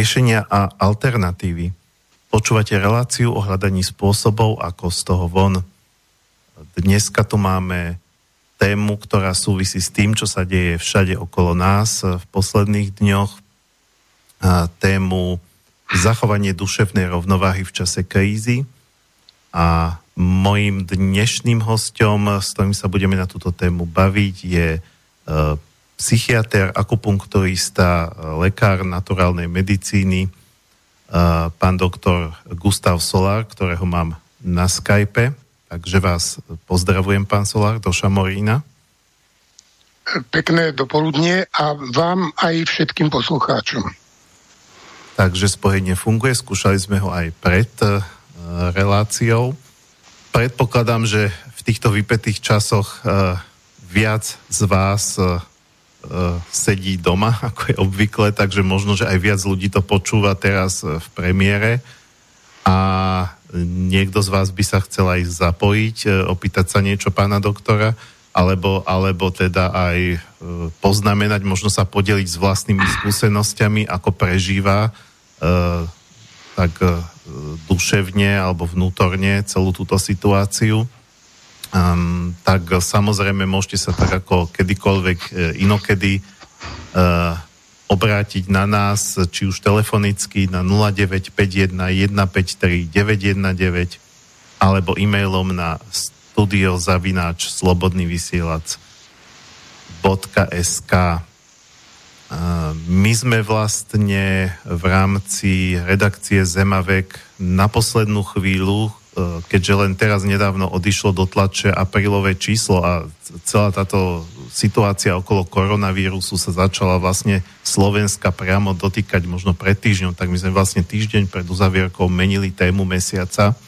riešenia a alternatívy. Počúvate reláciu o hľadaní spôsobov, ako z toho von. Dneska tu máme tému, ktorá súvisí s tým, čo sa deje všade okolo nás v posledných dňoch. Tému zachovanie duševnej rovnováhy v čase krízy. A mojim dnešným hostom, s ktorým sa budeme na túto tému baviť, je e, psychiatr, akupunkturista, lekár naturálnej medicíny, e, pán doktor Gustav Solár, ktorého mám na Skype. Takže vás pozdravujem, pán Solár, do Šamorína. Pekné dopoludne a vám aj všetkým poslucháčom. Takže spojenie funguje, skúšali sme ho aj pred uh, reláciou. Predpokladám, že v týchto vypetých časoch uh, viac z vás uh, sedí doma, ako je obvykle, takže možno, že aj viac ľudí to počúva teraz v premiére a niekto z vás by sa chcel aj zapojiť, e, opýtať sa niečo pána doktora, alebo, alebo teda aj e, poznamenať, možno sa podeliť s vlastnými skúsenosťami, ako prežíva e, tak duševne alebo vnútorne celú túto situáciu. Um, tak samozrejme môžete sa tak ako kedykoľvek inokedy uh, obrátiť na nás, či už telefonicky na 0951 153 919 alebo e-mailom na studiozavináč slobodný vysielač .sk My sme vlastne v rámci redakcie Zemavek na poslednú chvíľu E, keďže len teraz nedávno odišlo do tlače aprílové číslo a celá táto situácia okolo koronavírusu sa začala vlastne Slovenska priamo dotýkať možno pred týždňom, tak my sme vlastne týždeň pred uzavierkou menili tému mesiaca.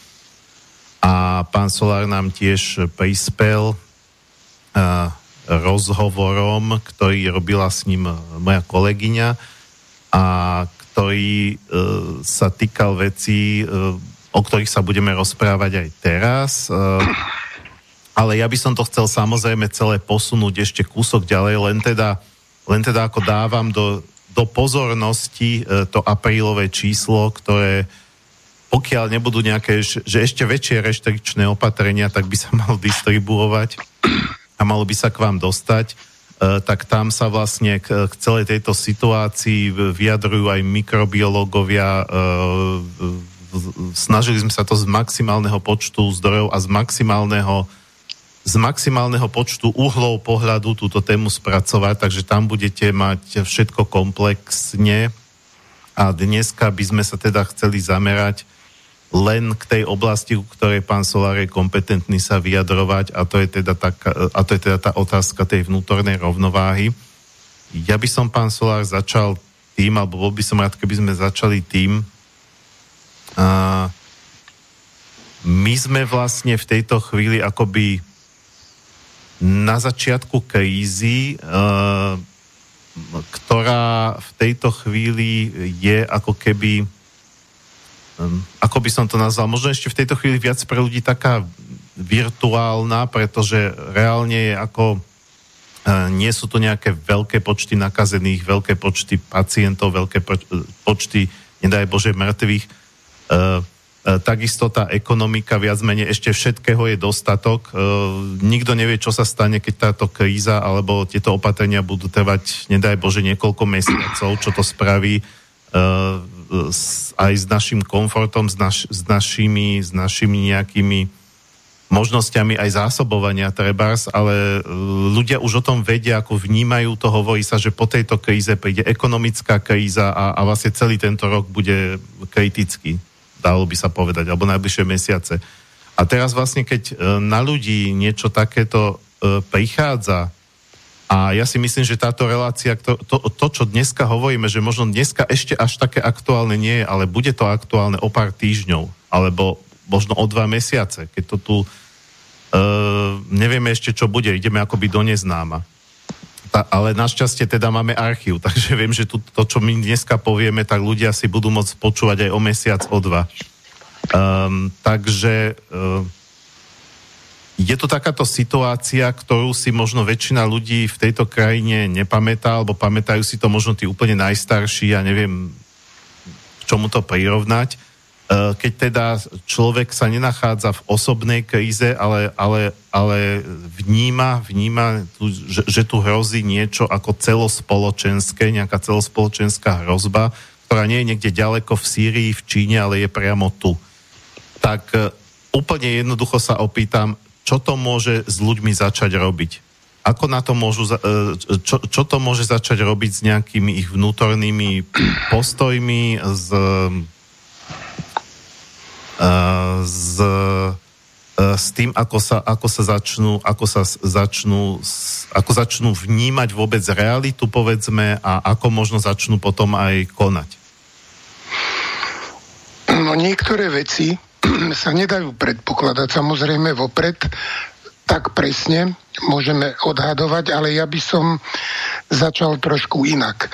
A pán Solár nám tiež prispel uh, rozhovorom, ktorý robila s ním moja kolegyňa a ktorý uh, sa týkal vecí o ktorých sa budeme rozprávať aj teraz. Eh, ale ja by som to chcel samozrejme celé posunúť ešte kúsok ďalej, len teda, len teda ako dávam do, do pozornosti eh, to aprílové číslo, ktoré pokiaľ nebudú nejaké, že ešte väčšie reštrikčné opatrenia, tak by sa mal distribuovať a malo by sa k vám dostať, eh, tak tam sa vlastne k, k celej tejto situácii vyjadrujú aj mikrobiológovia, snažili sme sa to z maximálneho počtu zdrojov a z maximálneho z maximálneho počtu uhlov pohľadu túto tému spracovať, takže tam budete mať všetko komplexne a dneska by sme sa teda chceli zamerať len k tej oblasti, u ktorej pán Solár je kompetentný sa vyjadrovať a to je teda, tak, a to je teda tá otázka tej vnútornej rovnováhy. Ja by som, pán Solár, začal tým, alebo bol by som rád, keby sme začali tým, a my sme vlastne v tejto chvíli akoby na začiatku krízy, ktorá v tejto chvíli je ako keby ako by som to nazval, možno ešte v tejto chvíli viac pre ľudí taká virtuálna, pretože reálne je ako nie sú to nejaké veľké počty nakazených, veľké počty pacientov, veľké počty, nedaj Bože, mŕtvych, E, e, takisto tá ekonomika viac menej ešte všetkého je dostatok. E, nikto nevie, čo sa stane, keď táto kríza alebo tieto opatrenia budú trvať, nedaj Bože, niekoľko mesiacov, čo to spraví aj s našim komfortom, s, naš, s, našimi, s našimi nejakými možnosťami aj zásobovania trebárs, ale ľudia už o tom vedia, ako vnímajú to, hovorí sa, že po tejto kríze príde ekonomická kríza a, a vlastne celý tento rok bude kritický dalo by sa povedať, alebo najbližšie mesiace. A teraz vlastne, keď e, na ľudí niečo takéto e, prichádza, a ja si myslím, že táto relácia, to, to, to, čo dneska hovoríme, že možno dneska ešte až také aktuálne nie je, ale bude to aktuálne o pár týždňov, alebo možno o dva mesiace, keď to tu uh, nevieme ešte, čo bude, ideme akoby do neznáma ta, ale našťastie teda máme archív, takže viem, že tu, to, čo my dneska povieme, tak ľudia si budú môcť počúvať aj o mesiac, o dva. Um, takže um, je to takáto situácia, ktorú si možno väčšina ľudí v tejto krajine nepamätá, alebo pamätajú si to možno tí úplne najstarší, ja neviem, k čomu to prirovnať. Uh, keď teda človek sa nenachádza v osobnej kríze, ale, ale, ale vníma, vníma tu, že, že tu hrozí niečo ako celospoločenské, nejaká celospoločenská hrozba, ktorá nie je niekde ďaleko v Sýrii, v Číne, ale je priamo tu. Tak uh, úplne jednoducho sa opýtam, čo to môže s ľuďmi začať robiť? Ako na to môžu, e, čo, čo to môže začať robiť s nejakými ich vnútornými postojmi, s, s, s tým, ako sa, ako sa začnú, ako sa začnú, ako začnú vnímať vôbec realitu, povedzme, a ako možno začnú potom aj konať? No niektoré veci sa nedajú predpokladať samozrejme vopred, tak presne môžeme odhadovať, ale ja by som začal trošku inak.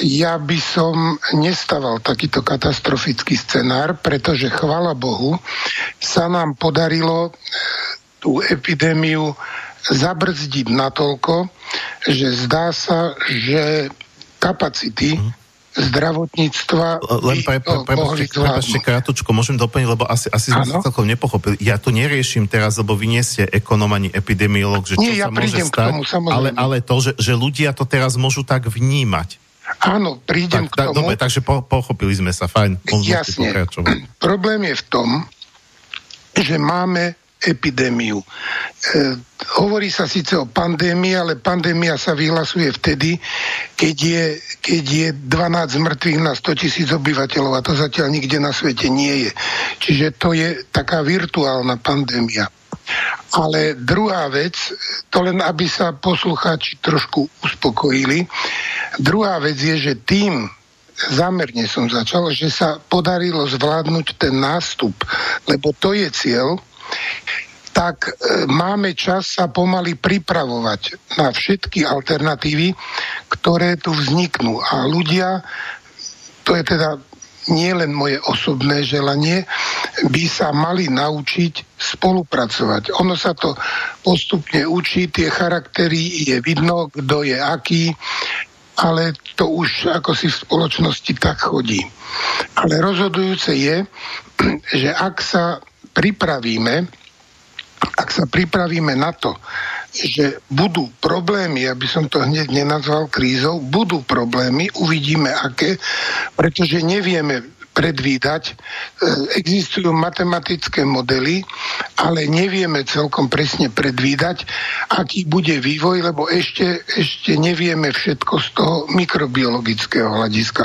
Ja by som nestaval takýto katastrofický scenár, pretože chvala Bohu sa nám podarilo tú epidémiu zabrzdiť natoľko, že zdá sa, že kapacity mm zdravotníctva Len pre, pre, pre, prepačte krátko, môžem doplniť, lebo asi, asi sme sa celkom nepochopili. Ja to neriešim teraz, lebo vy nie ste ekonom ani epidemiolog, že čo nie, ja sa môže stať, tomu, ale, ale to, že, že ľudia to teraz môžu tak vnímať. Áno, prídem tak, k tomu. Dobre, takže po, pochopili sme sa, fajn. Jasne. Problém je v tom, že máme epidémiu. E, hovorí sa síce o pandémii, ale pandémia sa vyhlasuje vtedy, keď je, keď je 12 mŕtvych na 100 tisíc obyvateľov a to zatiaľ nikde na svete nie je. Čiže to je taká virtuálna pandémia. Ale druhá vec, to len aby sa poslucháči trošku uspokojili, druhá vec je, že tým, zámerne som začal, že sa podarilo zvládnuť ten nástup, lebo to je cieľ, tak e, máme čas sa pomaly pripravovať na všetky alternatívy, ktoré tu vzniknú. A ľudia, to je teda nie len moje osobné želanie, by sa mali naučiť spolupracovať. Ono sa to postupne učí, tie charaktery je vidno, kto je aký, ale to už ako si v spoločnosti tak chodí. Ale rozhodujúce je, že ak sa pripravíme, ak sa pripravíme na to, že budú problémy, aby som to hneď nenazval krízou, budú problémy, uvidíme aké, pretože nevieme predvídať. E, existujú matematické modely, ale nevieme celkom presne predvídať, aký bude vývoj, lebo ešte, ešte nevieme všetko z toho mikrobiologického hľadiska.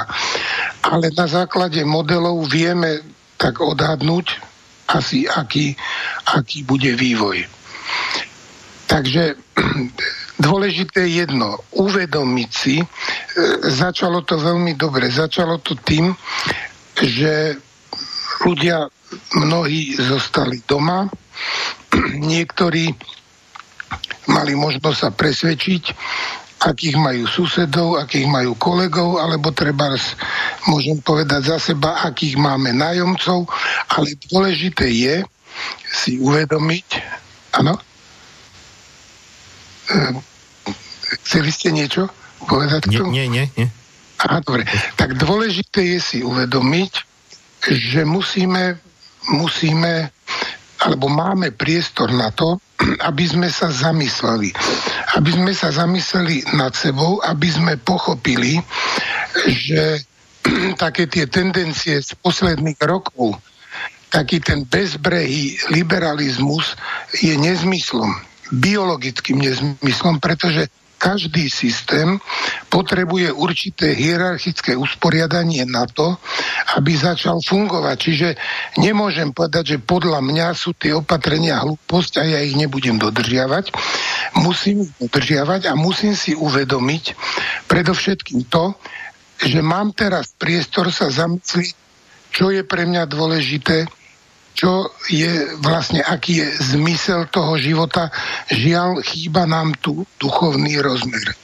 Ale na základe modelov vieme tak odhadnúť, asi aký, aký bude vývoj. Takže dôležité je jedno, uvedomiť si, e, začalo to veľmi dobre, začalo to tým, že ľudia mnohí zostali doma, niektorí mali možnosť sa presvedčiť, akých majú susedov, akých majú kolegov, alebo treba, môžem povedať za seba, akých máme nájomcov, ale dôležité je si uvedomiť, áno? Ehm, chceli ste niečo povedať tomu? Nie, nie, nie. Aha, dobre. Tak dôležité je si uvedomiť, že musíme, musíme alebo máme priestor na to, aby sme sa zamysleli. Aby sme sa zamysleli nad sebou, aby sme pochopili, že také tie tendencie z posledných rokov, taký ten bezbrehý liberalizmus je nezmyslom, biologickým nezmyslom, pretože každý systém potrebuje určité hierarchické usporiadanie na to, aby začal fungovať. Čiže nemôžem povedať, že podľa mňa sú tie opatrenia hlúposť a ja ich nebudem dodržiavať. Musím ich dodržiavať a musím si uvedomiť predovšetkým to, že mám teraz priestor sa zamyslieť, čo je pre mňa dôležité, čo je vlastne, aký je zmysel toho života. Žiaľ, chýba nám tu duchovný rozmer.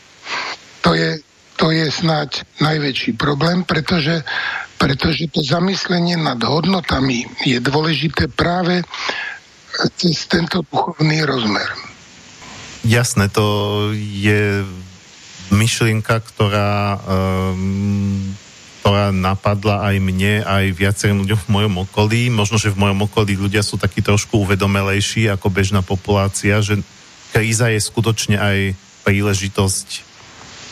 To je, to je snáď najväčší problém, pretože, pretože to zamyslenie nad hodnotami je dôležité práve cez tento duchovný rozmer. Jasné, to je myšlienka, ktorá um, ktorá napadla aj mne, aj viacerým ľuďom v mojom okolí. Možno, že v mojom okolí ľudia sú takí trošku uvedomelejší ako bežná populácia, že kríza je skutočne aj príležitosť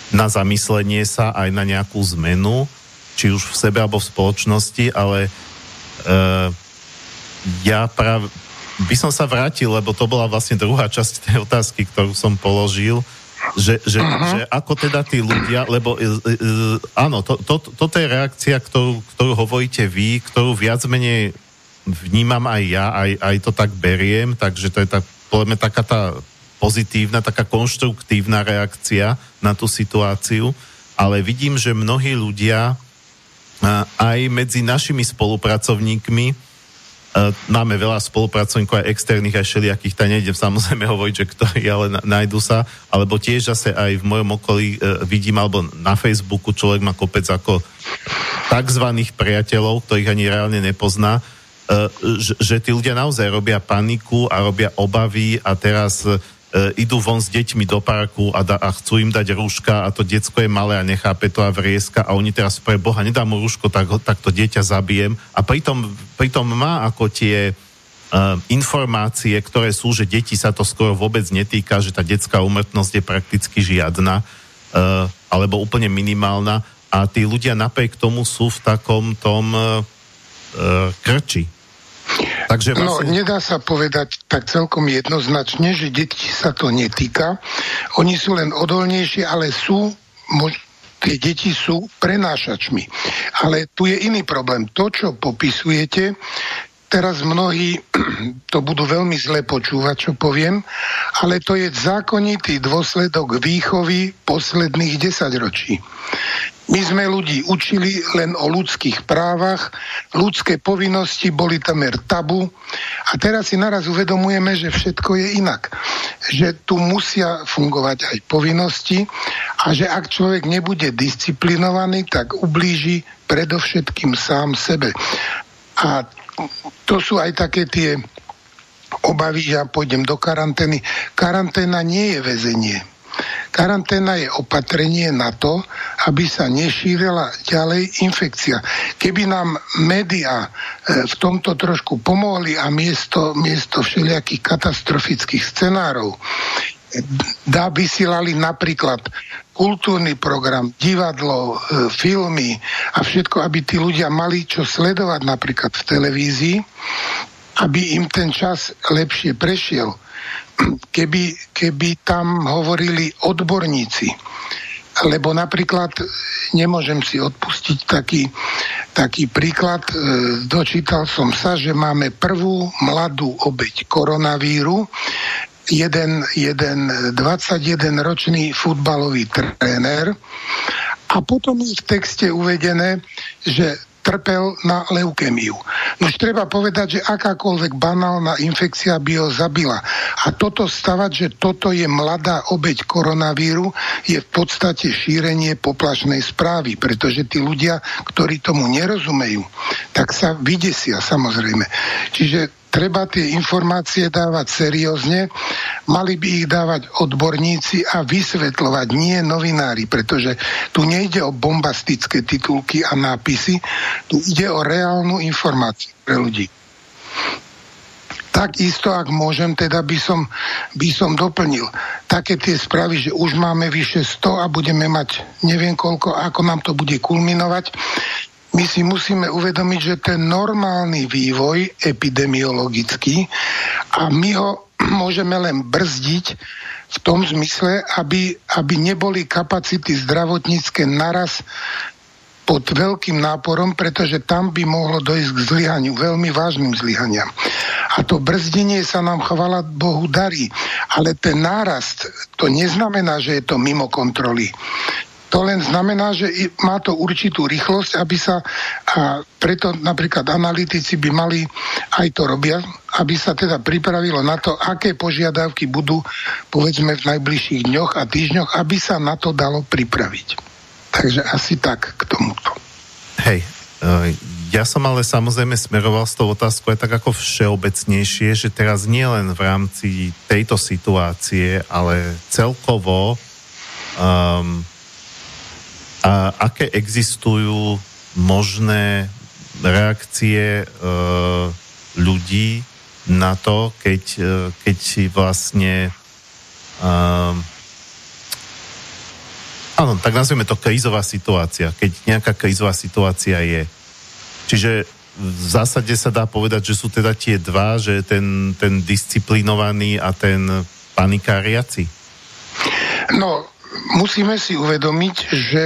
na zamyslenie sa, aj na nejakú zmenu, či už v sebe alebo v spoločnosti, ale uh, ja práve by som sa vrátil, lebo to bola vlastne druhá časť tej otázky, ktorú som položil, že, že, uh-huh. že ako teda tí ľudia, lebo uh, uh, áno, to, to, toto je reakcia, ktorú, ktorú hovoríte vy, ktorú viac menej vnímam aj ja, aj, aj to tak beriem, takže to je tak, povedzme, taká tá pozitívna, taká konštruktívna reakcia na tú situáciu, ale vidím, že mnohí ľudia aj medzi našimi spolupracovníkmi máme veľa spolupracovníkov aj externých, aj všelijakých, tak nejdem samozrejme hovoriť, že ktorí, ale nájdu sa, alebo tiež zase aj v mojom okolí uh, vidím, alebo na Facebooku človek má kopec ako takzvaných priateľov, ktorých ani reálne nepozná, uh, že, že tí ľudia naozaj robia paniku a robia obavy a teraz e, idú von s deťmi do parku a, da, a chcú im dať rúška a to decko je malé a nechápe to a vrieska a oni teraz pre Boha nedá mu rúško, tak, tak to dieťa zabijem. A pritom, pritom má ako tie Uh, informácie, ktoré sú, že deti sa to skoro vôbec netýka, že tá detská umrtnosť je prakticky žiadna uh, alebo úplne minimálna. A tí ľudia napriek tomu sú v takom tom uh, krči Takže no, vlastne... No, nedá sa povedať tak celkom jednoznačne, že deti sa to netýka. Oni sú len odolnejšie, ale sú, mož, tie deti sú prenášačmi. Ale tu je iný problém. To, čo popisujete, teraz mnohí to budú veľmi zle počúvať, čo poviem, ale to je zákonitý dôsledok výchovy posledných desaťročí. My sme ľudí učili len o ľudských právach, ľudské povinnosti boli tamer tabu a teraz si naraz uvedomujeme, že všetko je inak. Že tu musia fungovať aj povinnosti a že ak človek nebude disciplinovaný, tak ublíži predovšetkým sám sebe. A to sú aj také tie obavy, že ja pôjdem do karantény. Karanténa nie je väzenie Karanténa je opatrenie na to, aby sa nešírila ďalej infekcia. Keby nám médiá e, v tomto trošku pomohli a miesto, miesto všelijakých katastrofických scenárov dá vysielali napríklad kultúrny program, divadlo, e, filmy a všetko, aby tí ľudia mali čo sledovať napríklad v televízii, aby im ten čas lepšie prešiel keby, keby tam hovorili odborníci, lebo napríklad nemôžem si odpustiť taký, taký príklad. E, dočítal som sa, že máme prvú mladú obeď koronavíru, jeden, jeden 21-ročný futbalový tréner a potom je v texte uvedené, že trpel na leukemiu. Nož treba povedať, že akákoľvek banálna infekcia by ho zabila. A toto stavať, že toto je mladá obeď koronavíru, je v podstate šírenie poplašnej správy, pretože tí ľudia, ktorí tomu nerozumejú, tak sa vydesia samozrejme. Čiže treba tie informácie dávať seriózne, mali by ich dávať odborníci a vysvetľovať, nie novinári, pretože tu nejde o bombastické titulky a nápisy, tu ide o reálnu informáciu pre ľudí. Takisto, ak môžem, teda by som, by som doplnil také tie správy, že už máme vyše 100 a budeme mať neviem koľko, ako nám to bude kulminovať my si musíme uvedomiť, že ten normálny vývoj epidemiologický a my ho môžeme len brzdiť v tom zmysle, aby, aby neboli kapacity zdravotnícke naraz pod veľkým náporom, pretože tam by mohlo dojsť k zlyhaniu, veľmi vážnym zlyhaniam. A to brzdenie sa nám, chvala Bohu, darí. Ale ten nárast, to neznamená, že je to mimo kontroly. To len znamená, že má to určitú rýchlosť, aby sa, a preto napríklad analytici by mali, aj to robia, aby sa teda pripravilo na to, aké požiadavky budú, povedzme, v najbližších dňoch a týždňoch, aby sa na to dalo pripraviť. Takže asi tak k tomuto. Hej, uh, ja som ale samozrejme smeroval s tou otázkou aj tak ako všeobecnejšie, že teraz nie len v rámci tejto situácie, ale celkovo um, a aké existujú možné reakcie e, ľudí na to, keď, e, keď vlastne e, áno, tak nazveme to krízová situácia, keď nejaká krízová situácia je. Čiže v zásade sa dá povedať, že sú teda tie dva, že ten, ten disciplinovaný a ten panikáriaci. No, musíme si uvedomiť, že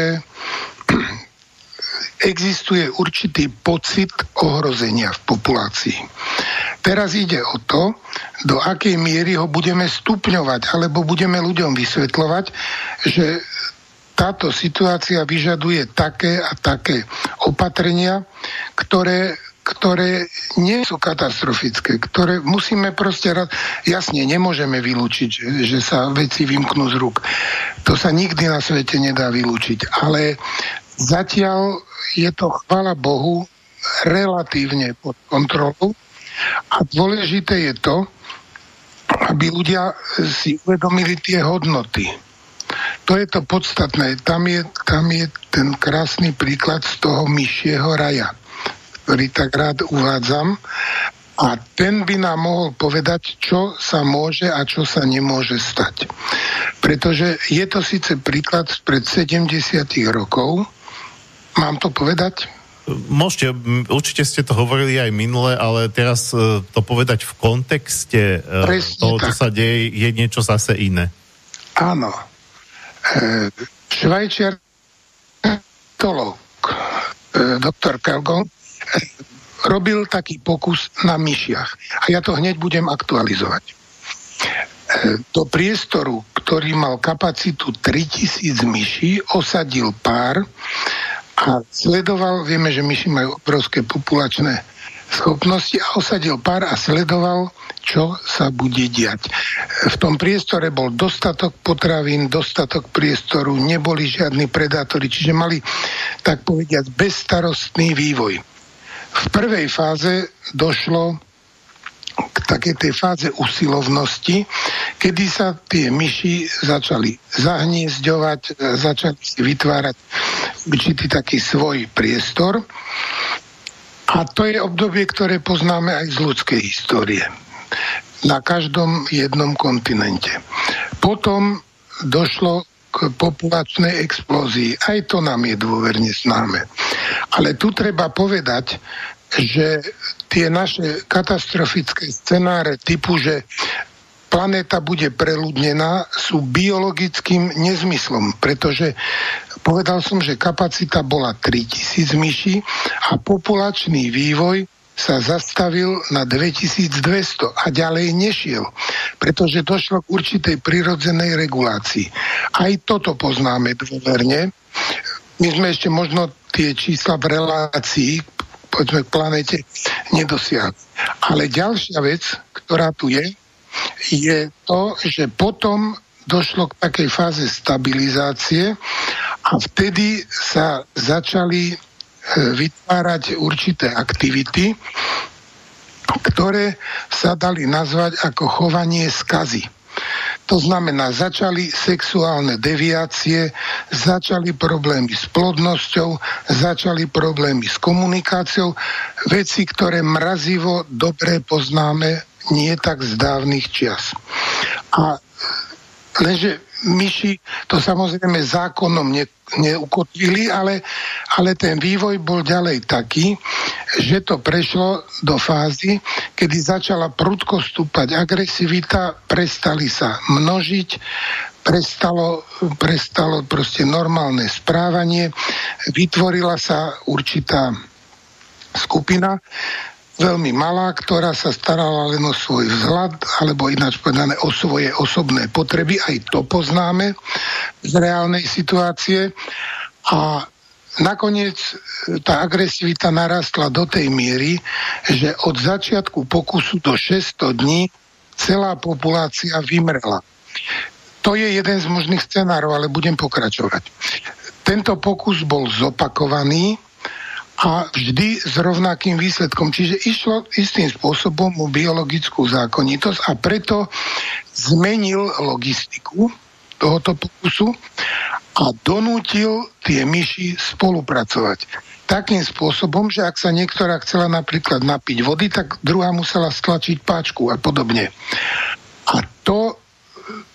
existuje určitý pocit ohrozenia v populácii. Teraz ide o to, do akej miery ho budeme stupňovať, alebo budeme ľuďom vysvetľovať, že táto situácia vyžaduje také a také opatrenia, ktoré ktoré nie sú katastrofické, ktoré musíme proste raz... Jasne, nemôžeme vylúčiť, že sa veci vymknú z rúk. To sa nikdy na svete nedá vylúčiť. Ale zatiaľ je to, chvala Bohu, relatívne pod kontrolou. A dôležité je to, aby ľudia si uvedomili tie hodnoty. To je to podstatné. Tam je, tam je ten krásny príklad z toho myšieho raja ktorý tak rád uvádzam. A ten by nám mohol povedať, čo sa môže a čo sa nemôže stať. Pretože je to síce príklad pred 70 rokov. Mám to povedať? Môžete, určite ste to hovorili aj minule, ale teraz e, to povedať v kontexte e, Presne toho, tak. čo sa deje, je niečo zase iné. Áno. E, švajčiar doktor Kalgon robil taký pokus na myšiach. A ja to hneď budem aktualizovať. E, do priestoru, ktorý mal kapacitu 3000 myší, osadil pár a sledoval, vieme, že myši majú obrovské populačné schopnosti a osadil pár a sledoval, čo sa bude diať. V tom priestore bol dostatok potravín, dostatok priestoru, neboli žiadni predátori, čiže mali, tak povediať, bezstarostný vývoj. V prvej fáze došlo k takej tej fáze usilovnosti, kedy sa tie myši začali zahniezďovať, začali si vytvárať určitý taký svoj priestor. A to je obdobie, ktoré poznáme aj z ľudskej histórie. Na každom jednom kontinente. Potom došlo k populačnej explózii. Aj to nám je dôverne známe. Ale tu treba povedať, že tie naše katastrofické scenáre typu, že planéta bude preľudnená, sú biologickým nezmyslom, pretože povedal som, že kapacita bola 3000 myší a populačný vývoj sa zastavil na 2200 a ďalej nešiel, pretože došlo k určitej prirodzenej regulácii. Aj toto poznáme dôverne. My sme ešte možno tie čísla v relácii povedzme, k planete nedosiahli. Ale ďalšia vec, ktorá tu je, je to, že potom došlo k takej fáze stabilizácie a vtedy sa začali vytvárať určité aktivity, ktoré sa dali nazvať ako chovanie skazy. To znamená, začali sexuálne deviácie, začali problémy s plodnosťou, začali problémy s komunikáciou, veci, ktoré mrazivo dobre poznáme nie tak z dávnych čias. A lenže myši to samozrejme zákonom ne, neukotvili, ale, ale ten vývoj bol ďalej taký, že to prešlo do fázy, kedy začala prudko stúpať agresivita, prestali sa množiť, prestalo, prestalo proste normálne správanie, vytvorila sa určitá skupina, veľmi malá, ktorá sa starala len o svoj vzhľad, alebo ináč povedané o svoje osobné potreby, aj to poznáme z reálnej situácie. A nakoniec tá agresivita narastla do tej miery, že od začiatku pokusu do 600 dní celá populácia vymrela. To je jeden z možných scenárov, ale budem pokračovať. Tento pokus bol zopakovaný a vždy s rovnakým výsledkom. Čiže išlo istým spôsobom o biologickú zákonitosť a preto zmenil logistiku tohoto pokusu a donútil tie myši spolupracovať. takým spôsobom, že ak sa niektorá chcela napríklad napiť vody, tak druhá musela stlačiť páčku a podobne. A to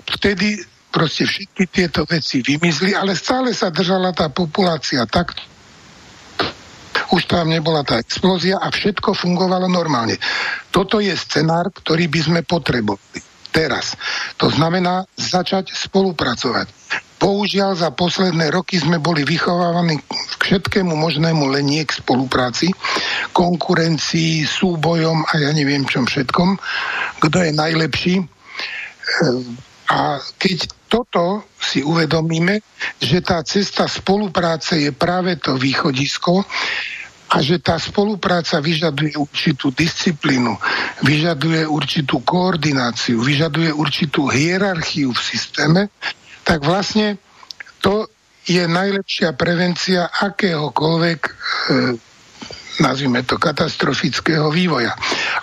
vtedy proste všetky tieto veci vymizli, ale stále sa držala tá populácia tak, už tam nebola tá explózia a všetko fungovalo normálne. Toto je scenár, ktorý by sme potrebovali teraz. To znamená začať spolupracovať. Bohužiaľ za posledné roky sme boli vychovávaní k všetkému možnému len nie k spolupráci, konkurencii, súbojom a ja neviem čom všetkom, kto je najlepší. A keď toto si uvedomíme, že tá cesta spolupráce je práve to východisko, a že tá spolupráca vyžaduje určitú disciplínu, vyžaduje určitú koordináciu, vyžaduje určitú hierarchiu v systéme, tak vlastne to je najlepšia prevencia akéhokoľvek e, nazvime to katastrofického vývoja.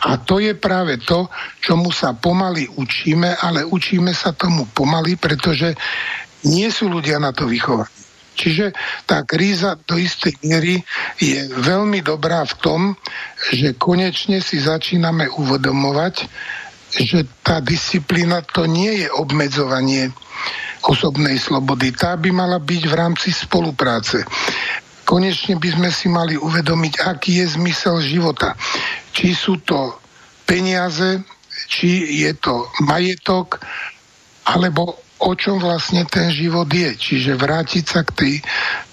A to je práve to, čomu sa pomaly učíme, ale učíme sa tomu pomaly, pretože nie sú ľudia na to vychovaní. Čiže tá kríza do istej miery je veľmi dobrá v tom, že konečne si začíname uvedomovať, že tá disciplína to nie je obmedzovanie osobnej slobody. Tá by mala byť v rámci spolupráce. Konečne by sme si mali uvedomiť, aký je zmysel života. Či sú to peniaze, či je to majetok, alebo o čom vlastne ten život je. Čiže vrátiť sa k tej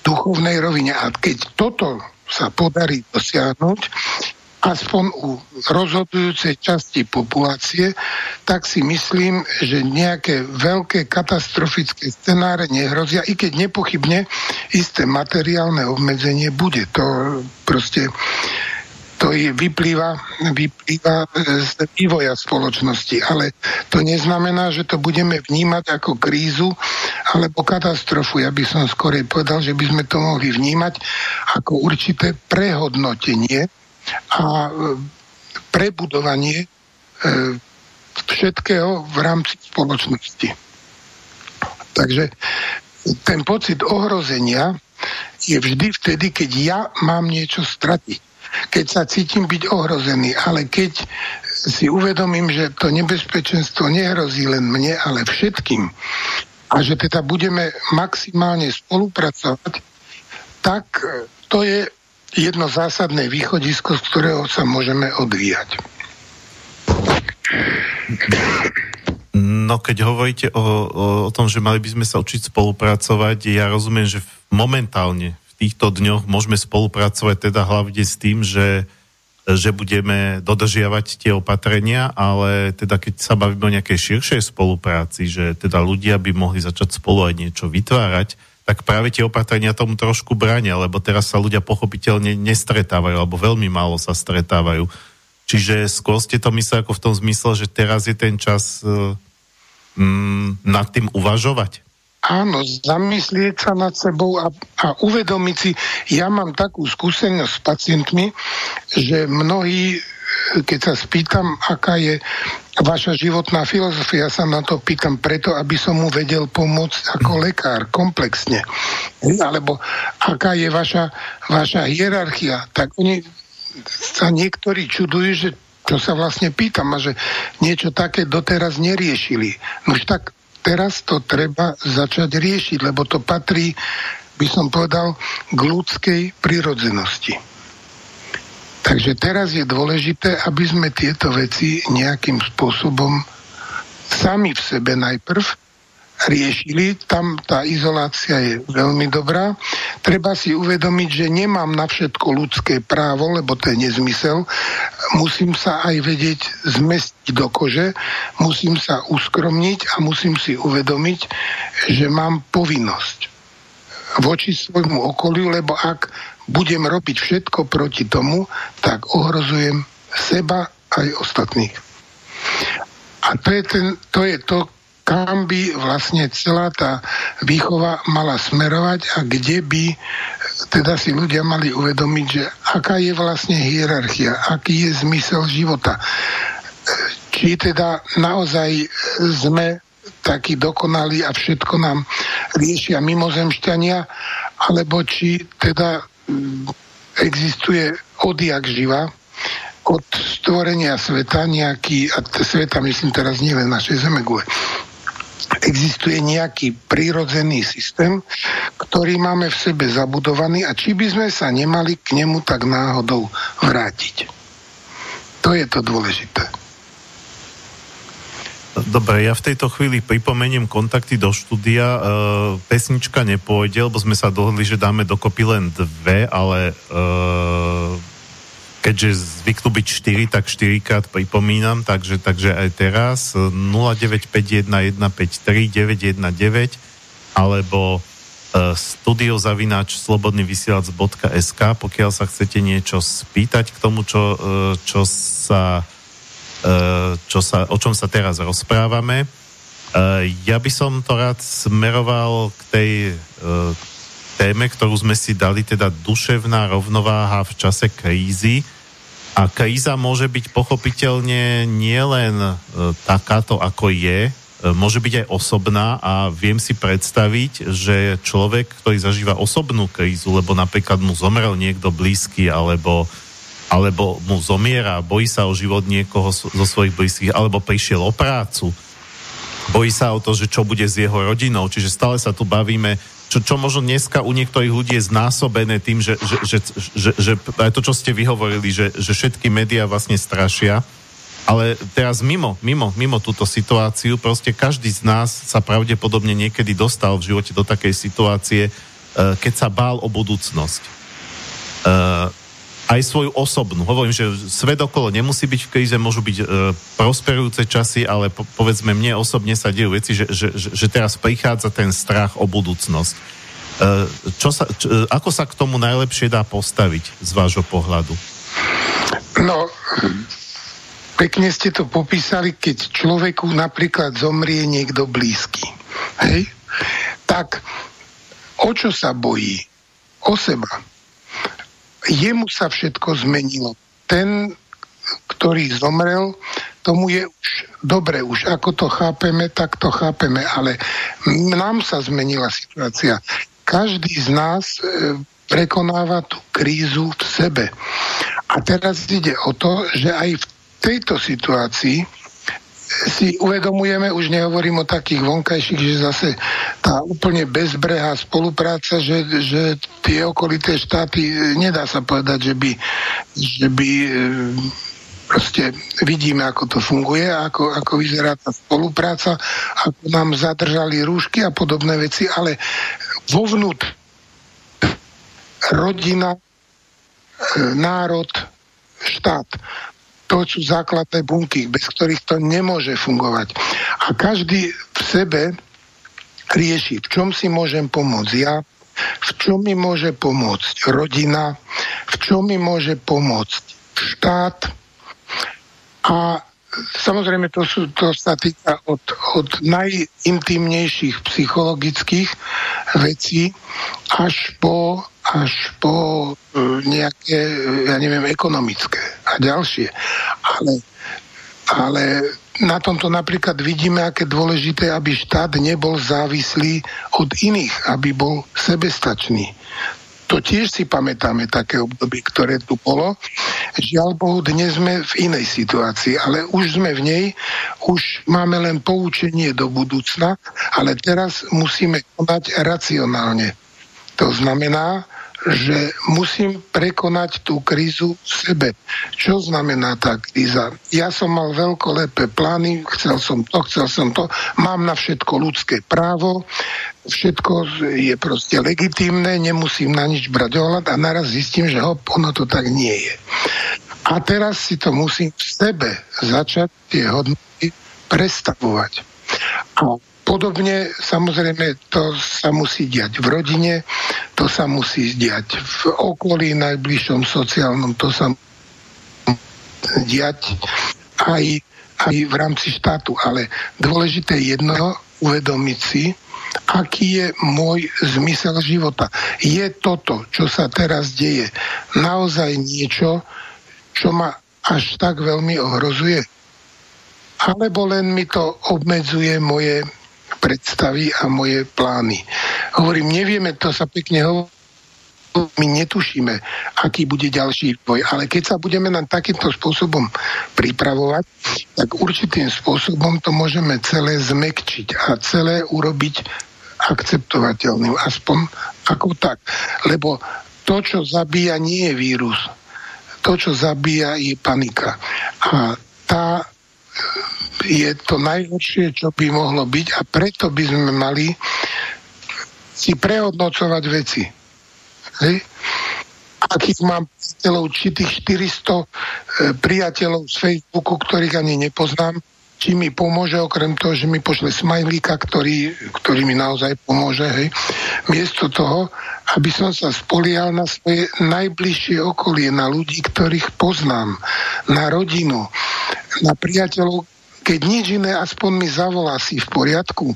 duchovnej rovine. A keď toto sa podarí dosiahnuť, aspoň u rozhodujúcej časti populácie, tak si myslím, že nejaké veľké katastrofické scenáre nehrozia, i keď nepochybne isté materiálne obmedzenie bude. To proste to je, vyplýva, vyplýva z vývoja spoločnosti. Ale to neznamená, že to budeme vnímať ako krízu alebo katastrofu. Ja by som skorej povedal, že by sme to mohli vnímať ako určité prehodnotenie a e, prebudovanie e, všetkého v rámci spoločnosti. Takže ten pocit ohrozenia je vždy vtedy, keď ja mám niečo stratiť keď sa cítim byť ohrozený, ale keď si uvedomím, že to nebezpečenstvo nehrozí len mne, ale všetkým a že teda budeme maximálne spolupracovať, tak to je jedno zásadné východisko, z ktorého sa môžeme odvíjať. No keď hovoríte o, o, o tom, že mali by sme sa učiť spolupracovať, ja rozumiem, že momentálne týchto dňoch môžeme spolupracovať teda hlavne s tým, že, že budeme dodržiavať tie opatrenia, ale teda keď sa bavíme o nejakej širšej spolupráci, že teda ľudia by mohli začať spolu aj niečo vytvárať, tak práve tie opatrenia tomu trošku bránia, lebo teraz sa ľudia pochopiteľne nestretávajú, alebo veľmi málo sa stretávajú. Čiže skôr ste to mysleli ako v tom zmysle, že teraz je ten čas mm, nad tým uvažovať? Áno, zamyslieť sa nad sebou a, a uvedomiť si, ja mám takú skúsenosť s pacientmi, že mnohí, keď sa spýtam, aká je vaša životná filozofia, sa na to pýtam preto, aby som mu vedel pomôcť ako lekár komplexne. Alebo aká je vaša, vaša hierarchia, tak oni sa niektorí čudujú, že čo sa vlastne pýtam a že niečo také doteraz neriešili. No už tak teraz to treba začať riešiť, lebo to patrí, by som povedal, k ľudskej prirodzenosti. Takže teraz je dôležité, aby sme tieto veci nejakým spôsobom sami v sebe najprv riešili. Tam tá izolácia je veľmi dobrá. Treba si uvedomiť, že nemám na všetko ľudské právo, lebo to je nezmysel. Musím sa aj vedieť zmestiť do kože, musím sa uskromniť a musím si uvedomiť, že mám povinnosť voči svojmu okoliu, lebo ak budem robiť všetko proti tomu, tak ohrozujem seba aj ostatných. A to je, ten, to, je to, kam by vlastne celá tá výchova mala smerovať a kde by teda si ľudia mali uvedomiť, že aká je vlastne hierarchia, aký je zmysel života. Či teda naozaj sme takí dokonalí a všetko nám riešia mimozemšťania, alebo či teda existuje odjak živa, od stvorenia sveta nejaký, a sveta myslím teraz nielen našej Zemegule, existuje nejaký prírodzený systém, ktorý máme v sebe zabudovaný a či by sme sa nemali k nemu tak náhodou vrátiť. To je to dôležité. Dobre, ja v tejto chvíli pripomeniem kontakty do štúdia. E, pesnička nepôjde, lebo sme sa dohodli, že dáme dokopy len dve, ale e, keďže zvyknú byť 4, tak 4 krát pripomínam, takže, takže aj teraz 0951153919 alebo e, studiozavináč slobodnyvysielac.sk pokiaľ sa chcete niečo spýtať k tomu, čo, e, čo sa čo sa, o čom sa teraz rozprávame. Eh, ja by som to rád smeroval k tej eh, téme, ktorú sme si dali, teda duševná rovnováha v čase krízy. A kríza môže byť pochopiteľne nielen takáto, ako je, môže byť aj osobná a viem si predstaviť, že človek, ktorý zažíva osobnú krízu, lebo napríklad mu zomrel niekto blízky, alebo alebo mu zomiera, bojí sa o život niekoho zo svojich blízkych, alebo prišiel o prácu, bojí sa o to, že čo bude s jeho rodinou, čiže stále sa tu bavíme, čo, čo možno dneska u niektorých ľudí je znásobené tým, že, že, že, že, že aj to, čo ste vyhovorili, že, že všetky médiá vlastne strašia, ale teraz mimo, mimo, mimo túto situáciu, proste každý z nás sa pravdepodobne niekedy dostal v živote do takej situácie, uh, keď sa bál o budúcnosť. Aj svoju osobnú. Hovorím, že svet okolo nemusí byť v kríze, môžu byť e, prosperujúce časy, ale po, povedzme mne osobne sa dejú veci, že, že, že, že teraz prichádza ten strach o budúcnosť. E, čo sa, čo, e, ako sa k tomu najlepšie dá postaviť z vášho pohľadu? No, pekne ste to popísali, keď človeku napríklad zomrie niekto blízky. Hej? Tak o čo sa bojí? O seba jemu sa všetko zmenilo. Ten, ktorý zomrel, tomu je už dobre, už ako to chápeme, tak to chápeme, ale nám sa zmenila situácia. Každý z nás e, prekonáva tú krízu v sebe. A teraz ide o to, že aj v tejto situácii si uvedomujeme, už nehovorím o takých vonkajších, že zase tá úplne bezbrehá spolupráca, že, že tie okolité štáty, nedá sa povedať, že by, že by e, proste vidíme, ako to funguje, ako, ako vyzerá tá spolupráca, ako nám zadržali rúšky a podobné veci, ale vo vnút rodina, e, národ, štát to sú základné bunky, bez ktorých to nemôže fungovať. A každý v sebe rieši, v čom si môžem pomôcť ja, v čom mi môže pomôcť rodina, v čom mi môže pomôcť štát a samozrejme to, sú, to sa týka od, od najintimnejších psychologických vecí až po až po e, nejaké, ja neviem, ekonomické a ďalšie. Ale, ale na tomto napríklad vidíme, aké dôležité, aby štát nebol závislý od iných, aby bol sebestačný. To tiež si pamätáme také obdobie, ktoré tu bolo. Žiaľ Bohu, dnes sme v inej situácii, ale už sme v nej, už máme len poučenie do budúcna, ale teraz musíme konať racionálne. To znamená, že musím prekonať tú krízu v sebe. Čo znamená tá kríza? Ja som mal veľkolepé plány, chcel som to, chcel som to, mám na všetko ľudské právo, všetko je proste legitímne, nemusím na nič brať ohľad a naraz zistím, že hop, ono to tak nie je. A teraz si to musím v sebe začať tie hodnoty prestavovať. A Podobne samozrejme to sa musí diať v rodine, to sa musí diať v okolí najbližšom sociálnom, to sa diať aj, aj v rámci štátu. Ale dôležité je jedno uvedomiť si, aký je môj zmysel života. Je toto, čo sa teraz deje, naozaj niečo, čo ma až tak veľmi ohrozuje? Alebo len mi to obmedzuje moje predstavy a moje plány. Hovorím, nevieme, to sa pekne hovorí, my netušíme, aký bude ďalší vývoj. Ale keď sa budeme na takýmto spôsobom pripravovať, tak určitým spôsobom to môžeme celé zmekčiť a celé urobiť akceptovateľným. Aspoň ako tak. Lebo to, čo zabíja, nie je vírus. To, čo zabíja, je panika. A tá je to najhoršie, čo by mohlo byť a preto by sme mali si prehodnocovať veci. Hej? Akých mám priateľov, či tých 400 e, priateľov z Facebooku, ktorých ani nepoznám, či mi pomôže, okrem toho, že mi pošle smajlíka, ktorý, ktorý mi naozaj pomôže, hej. Miesto toho, aby som sa spolial na svoje najbližšie okolie, na ľudí, ktorých poznám, na rodinu, na priateľov, keď nič iné, aspoň mi zavolá si v poriadku.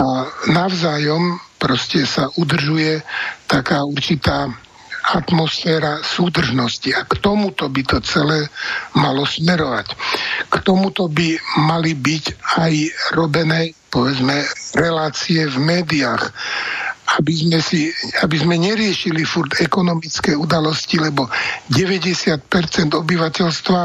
A navzájom proste sa udržuje taká určitá atmosféra súdržnosti. A k tomuto by to celé malo smerovať. K tomuto by mali byť aj robené, povedzme, relácie v médiách aby sme, si, aby sme neriešili furt ekonomické udalosti, lebo 90% obyvateľstva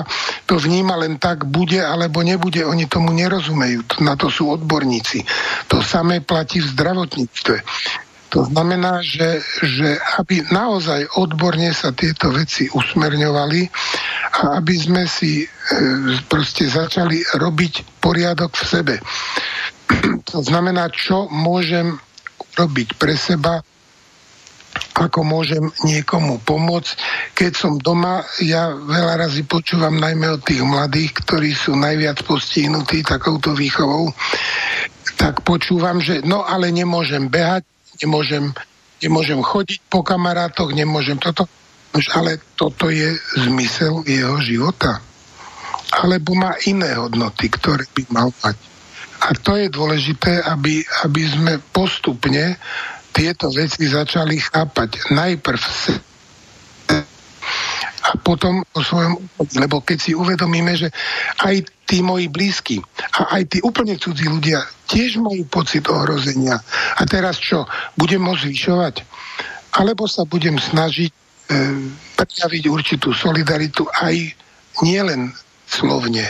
to vníma len tak, bude alebo nebude. Oni tomu nerozumejú. Na to sú odborníci. To samé platí v zdravotníctve. To znamená, že, že aby naozaj odborne sa tieto veci usmerňovali a aby sme si e, proste začali robiť poriadok v sebe. To znamená, čo môžem robiť pre seba, ako môžem niekomu pomôcť. Keď som doma, ja veľa razy počúvam najmä od tých mladých, ktorí sú najviac postihnutí takouto výchovou, tak počúvam, že no ale nemôžem behať, nemôžem, nemôžem chodiť po kamarátoch, nemôžem toto. Ale toto je zmysel jeho života. Alebo má iné hodnoty, ktoré by mal mať. A to je dôležité, aby, aby sme postupne tieto veci začali chápať. Najprv potom o svojom lebo keď si uvedomíme, že aj tí moji blízky a aj tí úplne cudzí ľudia tiež majú pocit ohrozenia. A teraz čo? Budem môcť zvyšovať? Alebo sa budem snažiť e, prejaviť určitú solidaritu aj nielen slovne,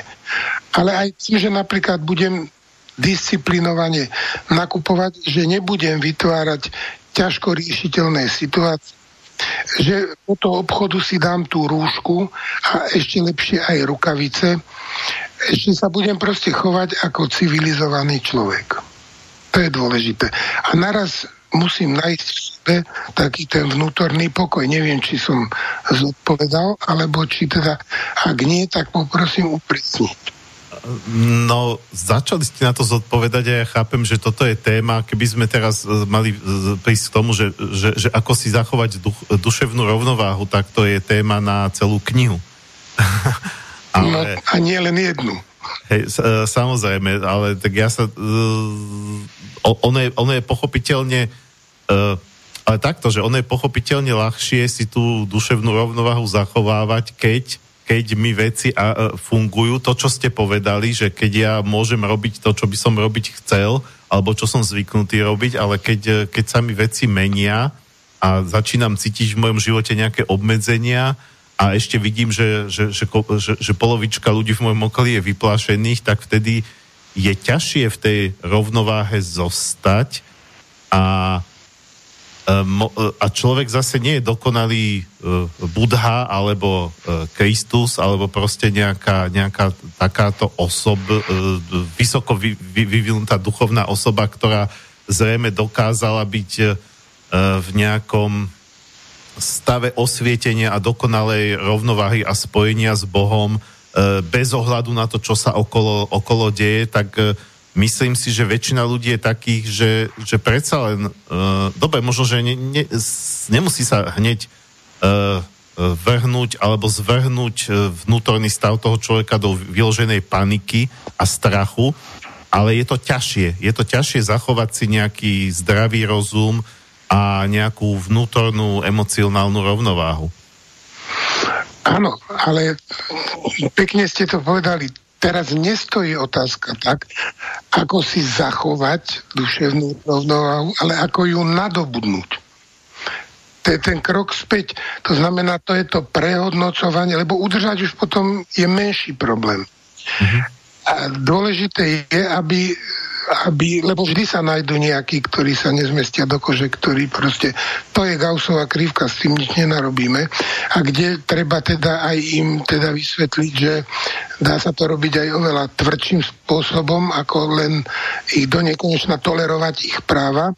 ale aj tým, že napríklad budem disciplinovane nakupovať, že nebudem vytvárať ťažko riešiteľné situácie, že do toho obchodu si dám tú rúšku a ešte lepšie aj rukavice, ešte sa budem proste chovať ako civilizovaný človek. To je dôležité. A naraz musím nájsť v sebe taký ten vnútorný pokoj. Neviem, či som zodpovedal, alebo či teda, ak nie, tak poprosím upresniť. No, začali ste na to zodpovedať a ja chápem, že toto je téma, keby sme teraz e, mali e, prísť k tomu, že, že, že ako si zachovať duch, duševnú rovnováhu, tak to je téma na celú knihu. ale, no, a nie len jednu. Hej, e, samozrejme, ale tak ja sa... ono, je, ono je pochopiteľne... Ale takto, že ono je pochopiteľne ľahšie si tú duševnú rovnováhu zachovávať, keď keď mi veci a, fungujú, to, čo ste povedali, že keď ja môžem robiť to, čo by som robiť chcel, alebo čo som zvyknutý robiť, ale keď, e, keď sa mi veci menia a začínam cítiť v mojom živote nejaké obmedzenia a ešte vidím, že, že, že, že, že polovička ľudí v mojom okolí je vyplášených, tak vtedy je ťažšie v tej rovnováhe zostať a e, a človek zase nie je dokonalý e, Budha alebo e, Kristus alebo proste nejaká, nejaká takáto osob, vysoko vyvinutá duchovná osoba, ktorá zrejme dokázala byť v nejakom stave osvietenia a dokonalej rovnováhy a spojenia s Bohom bez ohľadu na to, čo sa okolo, okolo deje, tak myslím si, že väčšina ľudí je takých, že, že predsa len, uh, dobre, možno, že ne, ne, nemusí sa hneď uh, vrhnúť alebo zvrhnúť vnútorný stav toho človeka do vyloženej paniky a strachu, ale je to ťažšie. Je to ťažšie zachovať si nejaký zdravý rozum a nejakú vnútornú emocionálnu rovnováhu. Áno, ale pekne ste to povedali teraz nestojí otázka tak, ako si zachovať duševnú rovnováhu, ale ako ju nadobudnúť. to je ten krok späť. To znamená, to je to prehodnocovanie, lebo udržať už potom je menší problém. Mm-hmm. A dôležité je, aby aby, lebo vždy sa nájdú nejakí, ktorí sa nezmestia do kože, ktorí proste, to je Gaussová krivka, s tým nič nenarobíme. A kde treba teda aj im teda vysvetliť, že dá sa to robiť aj oveľa tvrdším spôsobom, ako len ich do nekonečna tolerovať ich práva.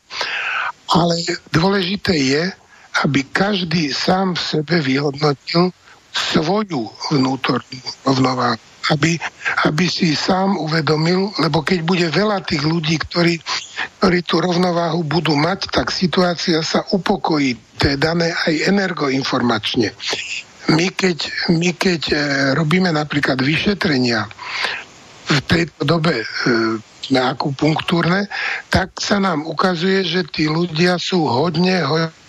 Ale dôležité je, aby každý sám v sebe vyhodnotil svoju vnútornú rovnováhu aby, aby si sám uvedomil, lebo keď bude veľa tých ľudí, ktorí, ktorí tú rovnováhu budú mať, tak situácia sa upokojí. To je dané aj energoinformačne. My keď, my keď e, robíme napríklad vyšetrenia v tejto dobe e, na akupunktúrne, tak sa nám ukazuje, že tí ľudia sú hodne, hodne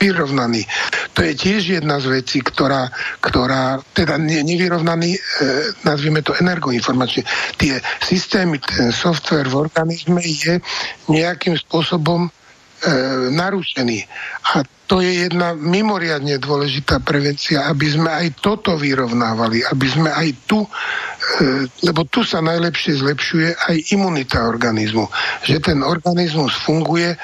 vyrovnaný. To je tiež jedna z vecí, ktorá, ktorá teda nie, nevyrovnaný, e, nazvime to energoinformačne. Tie systémy, ten software v organizme je nejakým spôsobom e, narušený. A to je jedna mimoriadne dôležitá prevencia, aby sme aj toto vyrovnávali, aby sme aj tu, lebo tu sa najlepšie zlepšuje aj imunita organizmu. Že ten organizmus funguje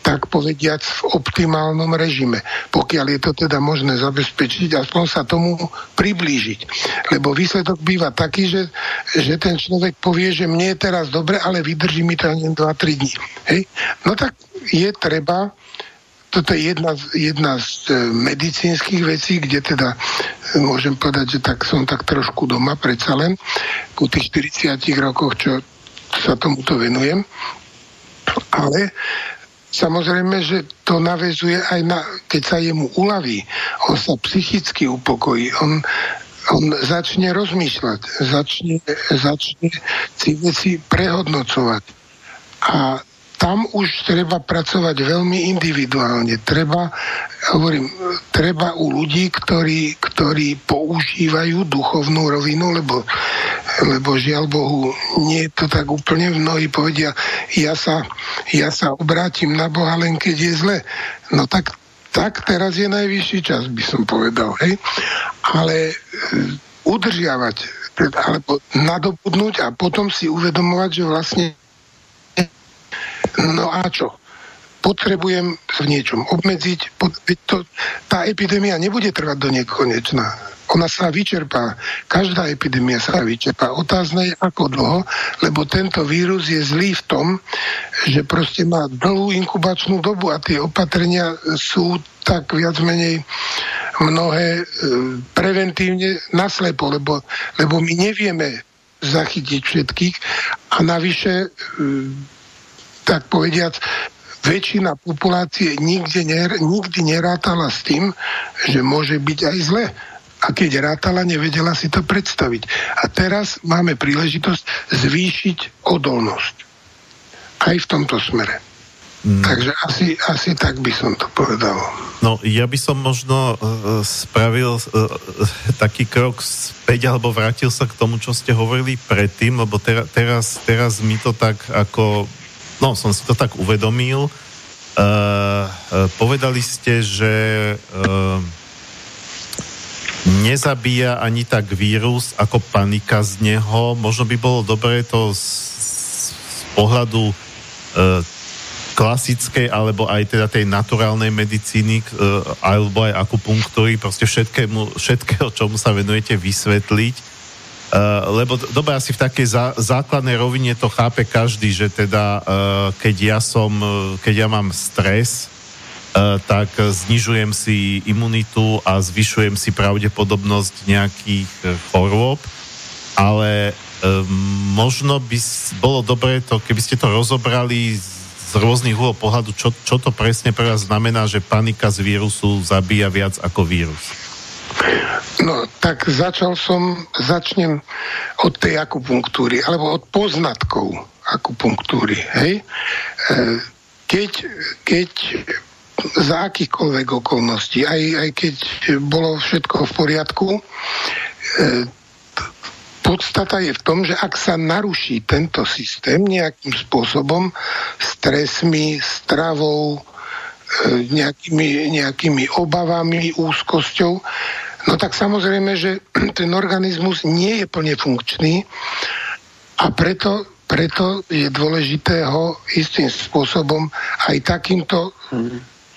tak povediac v optimálnom režime. Pokiaľ je to teda možné zabezpečiť, aspoň sa tomu priblížiť. Lebo výsledok býva taký, že, že ten človek povie, že mne je teraz dobre, ale vydrží mi to ani 2-3 dní. Hej? No tak je treba toto je jedna, jedna z e, medicínskych vecí, kde teda e, môžem povedať, že tak som tak trošku doma predsa len ku tých 40 rokoch, čo sa tomuto venujem. Ale samozrejme, že to navezuje aj na, keď sa jemu uľaví, on sa psychicky upokojí, on, on začne rozmýšľať, začne, začne si veci prehodnocovať. A tam už treba pracovať veľmi individuálne. Treba, hovorím, treba u ľudí, ktorí, ktorí používajú duchovnú rovinu, lebo, lebo žiaľ Bohu, nie je to tak úplne. Mnohí povedia, ja sa, ja sa obrátim na Boha len keď je zle. No tak, tak teraz je najvyšší čas, by som povedal. Hej? Ale e, udržiavať, alebo nadobudnúť a potom si uvedomovať, že vlastne No a čo? Potrebujem v niečom obmedziť. To, tá epidémia nebude trvať do nekonečna. Ona sa vyčerpá. Každá epidémia sa vyčerpá. Otázne je, ako dlho, lebo tento vírus je zlý v tom, že proste má dlhú inkubačnú dobu a tie opatrenia sú tak viac menej mnohé e, preventívne naslepo, lebo, lebo my nevieme zachytiť všetkých a navyše e, tak povediac, väčšina populácie nikde ner, nikdy nerátala s tým, že môže byť aj zle. A keď rátala, nevedela si to predstaviť. A teraz máme príležitosť zvýšiť odolnosť. Aj v tomto smere. Mm. Takže asi, asi tak by som to povedal. No, ja by som možno uh, spravil uh, taký krok späť, alebo vrátil sa k tomu, čo ste hovorili predtým, lebo tera, teraz, teraz mi to tak ako no som si to tak uvedomil. Uh, povedali ste, že uh, nezabíja ani tak vírus ako panika z neho. Možno by bolo dobré to z, z pohľadu uh, klasickej alebo aj teda tej naturálnej medicíny alebo aj akupunktúry, proste všetkému, všetkého, čomu sa venujete, vysvetliť lebo dobre, asi v takej zá, základnej rovine to chápe každý, že teda uh, keď ja som, uh, keď ja mám stres, tak znižujem si imunitu a zvyšujem si pravdepodobnosť nejakých chorôb, ale možno by bolo dobré to, keby ste to rozobrali z rôznych úhol pohľadu, čo, čo to presne pre vás znamená, že panika z vírusu zabíja viac ako vírus. No, tak začal som, začnem od tej akupunktúry, alebo od poznatkov akupunktúry, hej. E, keď, keď za akýchkoľvek okolností, aj, aj keď bolo všetko v poriadku, e, podstata je v tom, že ak sa naruší tento systém nejakým spôsobom, stresmi, stravou, nejakými, nejakými obavami, úzkosťou, no tak samozrejme, že ten organizmus nie je plne funkčný a preto, preto je dôležité ho istým spôsobom aj takýmto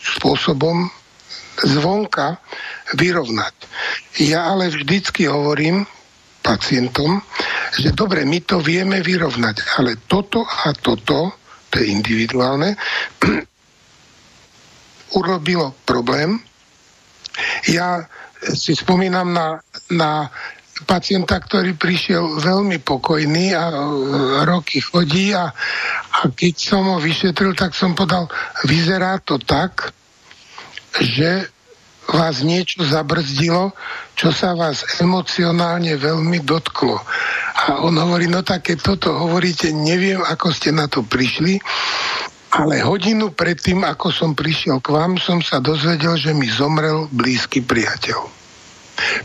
spôsobom zvonka vyrovnať. Ja ale vždycky hovorím pacientom, že dobre, my to vieme vyrovnať, ale toto a toto, to je individuálne, urobilo problém. Ja si spomínam na, na pacienta, ktorý prišiel veľmi pokojný a roky chodí a, a keď som ho vyšetril, tak som podal, vyzerá to tak, že vás niečo zabrzdilo, čo sa vás emocionálne veľmi dotklo. A on hovorí, no tak keď toto hovoríte, neviem, ako ste na to prišli, ale hodinu predtým, ako som prišiel k vám, som sa dozvedel, že mi zomrel blízky priateľ.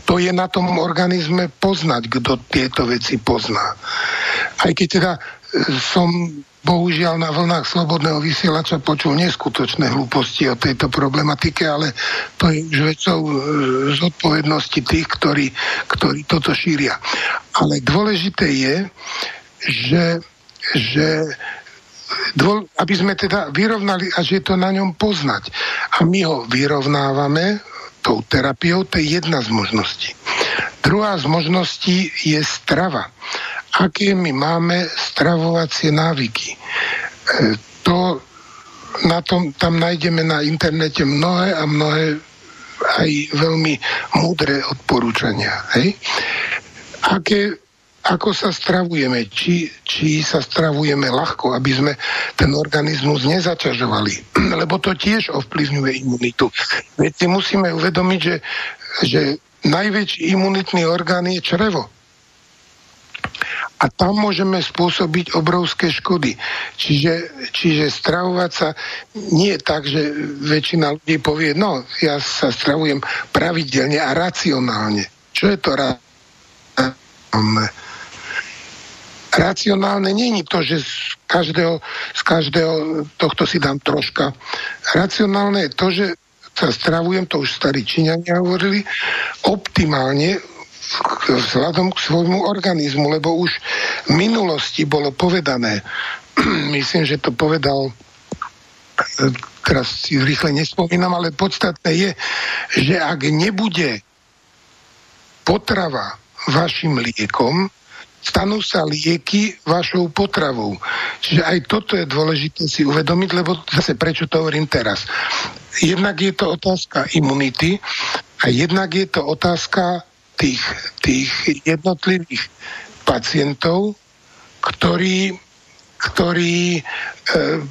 To je na tom organizme poznať, kto tieto veci pozná. Aj keď teda e, som bohužiaľ na vlnách slobodného vysielača počul neskutočné hlúposti o tejto problematike, ale to je už vecou e, zodpovednosti tých, ktorí, ktorí toto šíria. Ale dôležité je, že, že dôl, aby sme teda vyrovnali a že je to na ňom poznať. A my ho vyrovnávame tou terapiou, to je jedna z možností. Druhá z možností je strava aké my máme stravovacie návyky. E, to na tom, tam nájdeme na internete mnohé a mnohé aj veľmi múdre odporúčania. Hej? Aké, ako sa stravujeme, či, či sa stravujeme ľahko, aby sme ten organizmus nezaťažovali, lebo to tiež ovplyvňuje imunitu. Veď si musíme uvedomiť, že, že najväčší imunitný orgán je črevo a tam môžeme spôsobiť obrovské škody. Čiže, čiže stravovať sa nie je tak, že väčšina ľudí povie, no ja sa stravujem pravidelne a racionálne. Čo je to racionálne? Racionálne je to, že z každého, z každého tohto si dám troška. Racionálne je to, že sa stravujem, to už starí Číňania hovorili, optimálne vzhľadom k svojmu organizmu, lebo už v minulosti bolo povedané, myslím, že to povedal teraz si rýchle nespomínam, ale podstatné je, že ak nebude potrava vašim liekom, stanú sa lieky vašou potravou. Čiže aj toto je dôležité si uvedomiť, lebo zase prečo to hovorím teraz. Jednak je to otázka imunity a jednak je to otázka tých, tých jednotlivých pacientov, ktorí, ktorí e,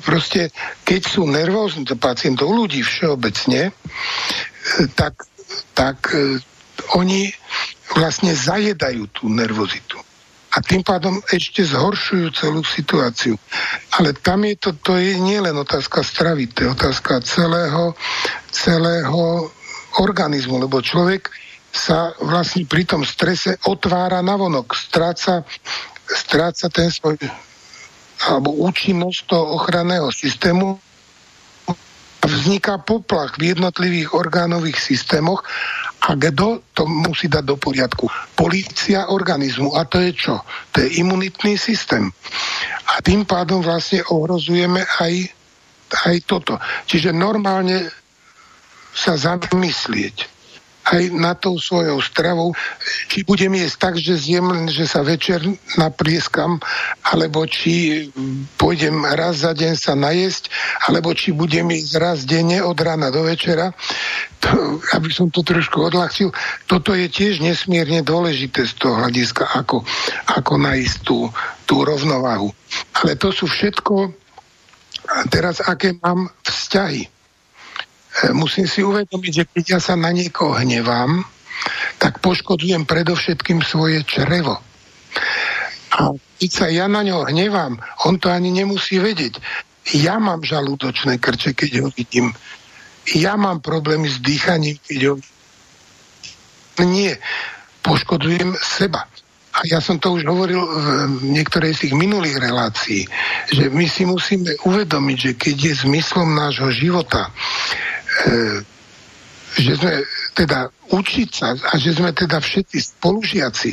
proste, keď sú nervózni, to pacientov, ľudí všeobecne, e, tak, tak e, oni vlastne zajedajú tú nervozitu. A tým pádom ešte zhoršujú celú situáciu. Ale tam je to, to je nielen otázka stravy, to je otázka celého, celého organizmu, lebo človek sa vlastne pri tom strese otvára navonok, stráca, stráca ten svoj alebo účinnosť toho ochranného systému a vzniká poplach v jednotlivých orgánových systémoch a kto to musí dať do poriadku? Polícia organizmu. A to je čo? To je imunitný systém. A tým pádom vlastne ohrozujeme aj, aj toto. Čiže normálne sa zamyslieť aj na tou svojou stravou, či budem jesť tak, že zjem že sa večer naprieskam, alebo či pôjdem raz za deň sa najesť, alebo či budem jesť raz denne od rána do večera, to, aby som to trošku odľahčil. Toto je tiež nesmierne dôležité z toho hľadiska, ako, ako nájsť tú, tú rovnováhu. Ale to sú všetko teraz, aké mám vzťahy musím si uvedomiť, že keď ja sa na niekoho hnevám, tak poškodujem predovšetkým svoje črevo. A keď sa ja na ňo hnevám, on to ani nemusí vedieť. Ja mám žalúdočné krče, keď ho vidím. Ja mám problémy s dýchaním, keď ho Nie, poškodujem seba. a ja som to už hovoril v niektorej z tých minulých relácií, že my si musíme uvedomiť, že keď je zmyslom nášho života, že sme teda učiť sa a že sme teda všetci spolužiaci,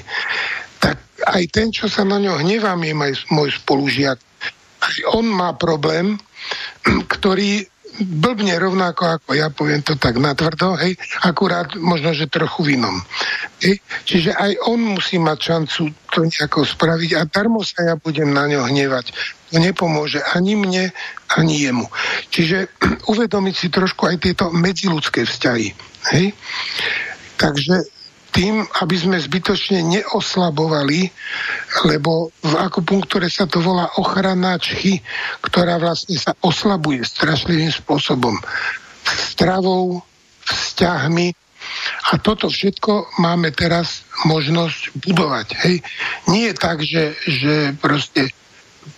tak aj ten, čo sa na ňo hnevám, je môj spolužiak. Aj on má problém, ktorý blbne rovnako ako ja, poviem to tak natvrdo, hej, akurát možno, že trochu vinom. Hej. Čiže aj on musí mať šancu to nejako spraviť a darmo sa ja budem na ňo hnevať. To nepomôže ani mne, ani jemu. Čiže uvedomiť si trošku aj tieto medziludské vzťahy. Hej. Takže tým, aby sme zbytočne neoslabovali, lebo v akupunktúre sa to volá ochrana čchy, ktorá vlastne sa oslabuje strašlivým spôsobom. Stravou, vzťahmi a toto všetko máme teraz možnosť budovať. Hej. Nie je tak, že, že proste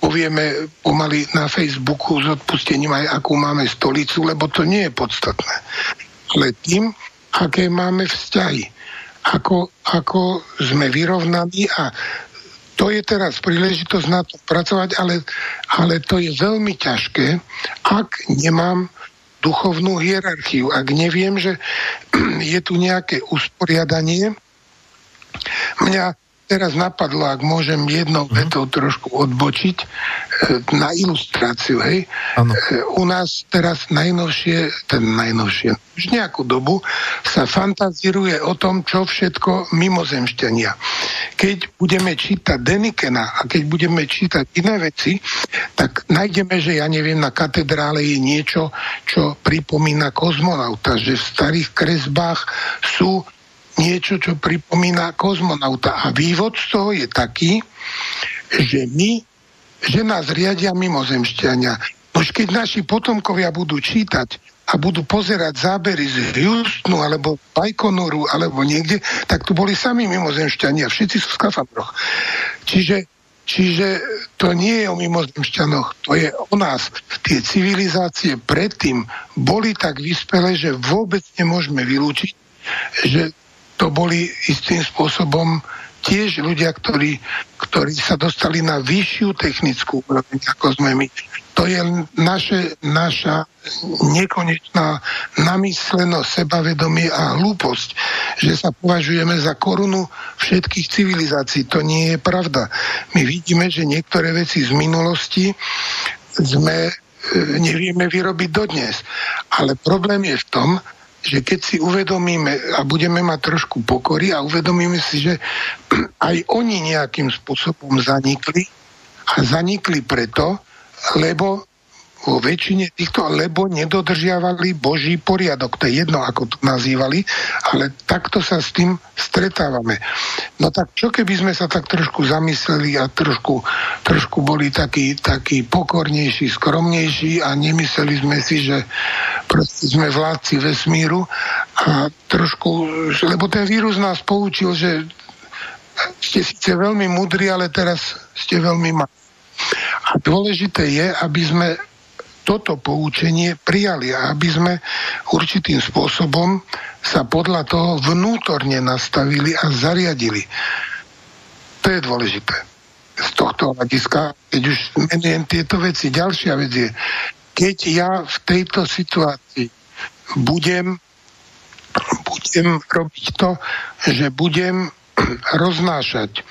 povieme pomaly na Facebooku s odpustením aj akú máme stolicu, lebo to nie je podstatné. Ale tým, aké máme vzťahy ako, ako sme vyrovnaní a to je teraz príležitosť na to pracovať, ale, ale to je veľmi ťažké, ak nemám duchovnú hierarchiu, ak neviem, že je tu nejaké usporiadanie. Mňa teraz napadlo, ak môžem jednou mm-hmm. vetou trošku odbočiť e, na ilustráciu, hej. Ano. E, u nás teraz najnovšie, ten najnovšie, už nejakú dobu sa fantazíruje o tom, čo všetko mimozemšťania. Keď budeme čítať Denikena a keď budeme čítať iné veci, tak nájdeme, že ja neviem, na katedrále je niečo, čo pripomína kozmonauta, že v starých kresbách sú niečo, čo pripomína kozmonauta. A vývod z toho je taký, že my, že nás riadia mimozemšťania. Už keď naši potomkovia budú čítať a budú pozerať zábery z Houstonu alebo Bajkonoru alebo niekde, tak tu boli sami mimozemšťania, všetci sú v skafandroch. Čiže Čiže to nie je o mimozemšťanoch, to je o nás. Tie civilizácie predtým boli tak vyspelé, že vôbec nemôžeme vylúčiť, že to boli istým spôsobom tiež ľudia, ktorí, ktorí sa dostali na vyššiu technickú úroveň, ako sme my. To je naše, naša nekonečná namyslenosť, sebavedomie a hlúposť, že sa považujeme za korunu všetkých civilizácií. To nie je pravda. My vidíme, že niektoré veci z minulosti sme e, nevieme vyrobiť dodnes. Ale problém je v tom, že keď si uvedomíme a budeme mať trošku pokory a uvedomíme si, že aj oni nejakým spôsobom zanikli a zanikli preto, lebo vo väčšine týchto, lebo nedodržiavali Boží poriadok. To je jedno, ako to nazývali, ale takto sa s tým stretávame. No tak čo keby sme sa tak trošku zamysleli a trošku, trošku boli takí, takí pokornejší, skromnejší a nemysleli sme si, že proste sme vládci vesmíru a trošku, lebo ten vírus nás poučil, že ste síce veľmi mudrí, ale teraz ste veľmi malí. A dôležité je, aby sme toto poučenie prijali a aby sme určitým spôsobom sa podľa toho vnútorne nastavili a zariadili. To je dôležité. Z tohto hľadiska, keď už menujem tieto veci, ďalšia vec je, keď ja v tejto situácii budem, budem robiť to, že budem roznášať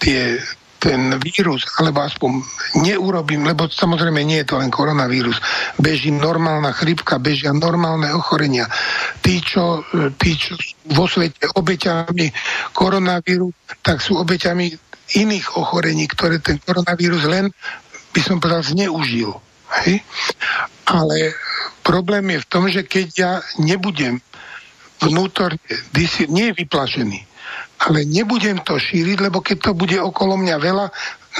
tie, ten vírus, alebo aspoň neurobím, lebo samozrejme nie je to len koronavírus, beží normálna chrypka, bežia normálne ochorenia. Tí, čo, tí, čo vo svete obeťami koronavíru, tak sú obeťami iných ochorení, ktoré ten koronavírus len, by som povedal, zneužil. Hej? Ale problém je v tom, že keď ja nebudem vnútorne, nie je vyplašený, ale nebudem to šíriť, lebo keď to bude okolo mňa veľa,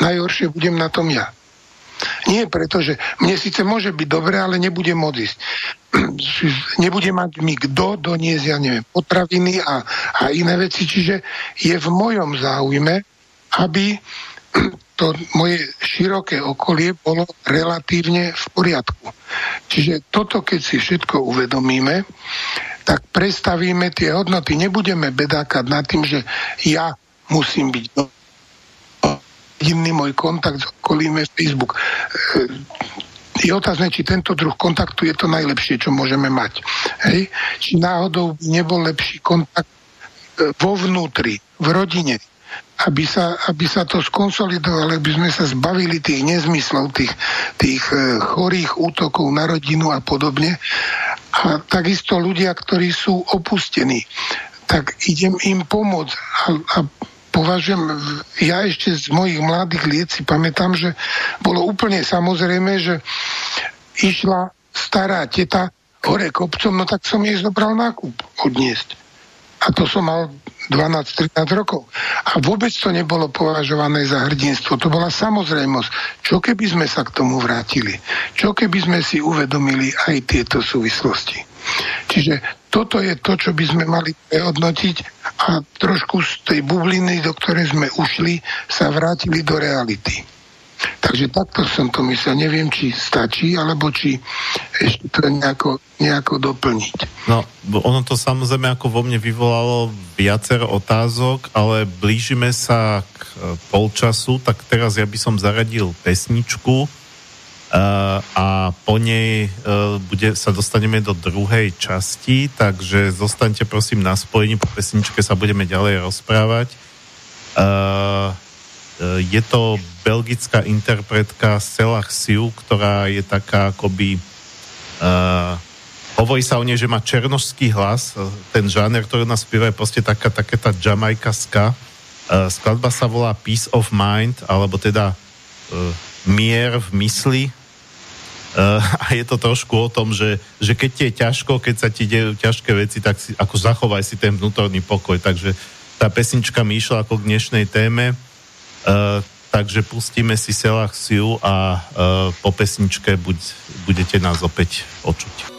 najhoršie budem na tom ja. Nie preto, že mne síce môže byť dobre, ale nebudem môcť ísť. Nebude mať mi kto doniesť, ja neviem, potraviny a, a iné veci. Čiže je v mojom záujme, aby to moje široké okolie bolo relatívne v poriadku. Čiže toto, keď si všetko uvedomíme, tak prestavíme tie hodnoty. Nebudeme bedákať nad tým, že ja musím byť jediný môj kontakt s okolím Facebook. E, je otázne, či tento druh kontaktu je to najlepšie, čo môžeme mať. Hej? Či náhodou nebol lepší kontakt e, vo vnútri, v rodine, aby sa, aby sa to skonsolidovalo, aby sme sa zbavili tých nezmyslov, tých, tých e, chorých útokov na rodinu a podobne. A takisto ľudia, ktorí sú opustení, tak idem im pomôcť a, a považujem, ja ešte z mojich mladých liet si pamätám, že bolo úplne samozrejme, že išla stará teta hore kopcom, no tak som jej zobral nákup odniesť. A to som mal 12-13 rokov. A vôbec to nebolo považované za hrdinstvo. To bola samozrejmosť. Čo keby sme sa k tomu vrátili? Čo keby sme si uvedomili aj tieto súvislosti? Čiže toto je to, čo by sme mali prehodnotiť a trošku z tej bubliny, do ktorej sme ušli, sa vrátili do reality. Takže takto som to myslel. Neviem, či stačí, alebo či ešte to nejako, nejako doplniť. No, ono to samozrejme ako vo mne vyvolalo viacero otázok, ale blížime sa k e, polčasu, tak teraz ja by som zaradil pesničku uh, a po nej uh, bude, sa dostaneme do druhej časti, takže zostaňte prosím na spojení, po pesničke sa budeme ďalej rozprávať. Uh, je to belgická interpretka Selah Siu, ktorá je taká akoby uh, hovorí sa o nej, že má černožský hlas, eh, ten žáner, ktorý nás spieva je proste taká, taká tá jamajkaska. Uh, skladba sa volá Peace of Mind, alebo teda uh, mier v mysli. Uh, a je to trošku o tom, že, že keď ti je ťažko, keď sa ti dejú ťažké veci, tak si, ako zachovaj si ten vnútorný pokoj. Takže tá pesnička mi išla ako k dnešnej téme. Uh, takže pustíme si Siu a uh, po pesničke buď, budete nás opäť počuť.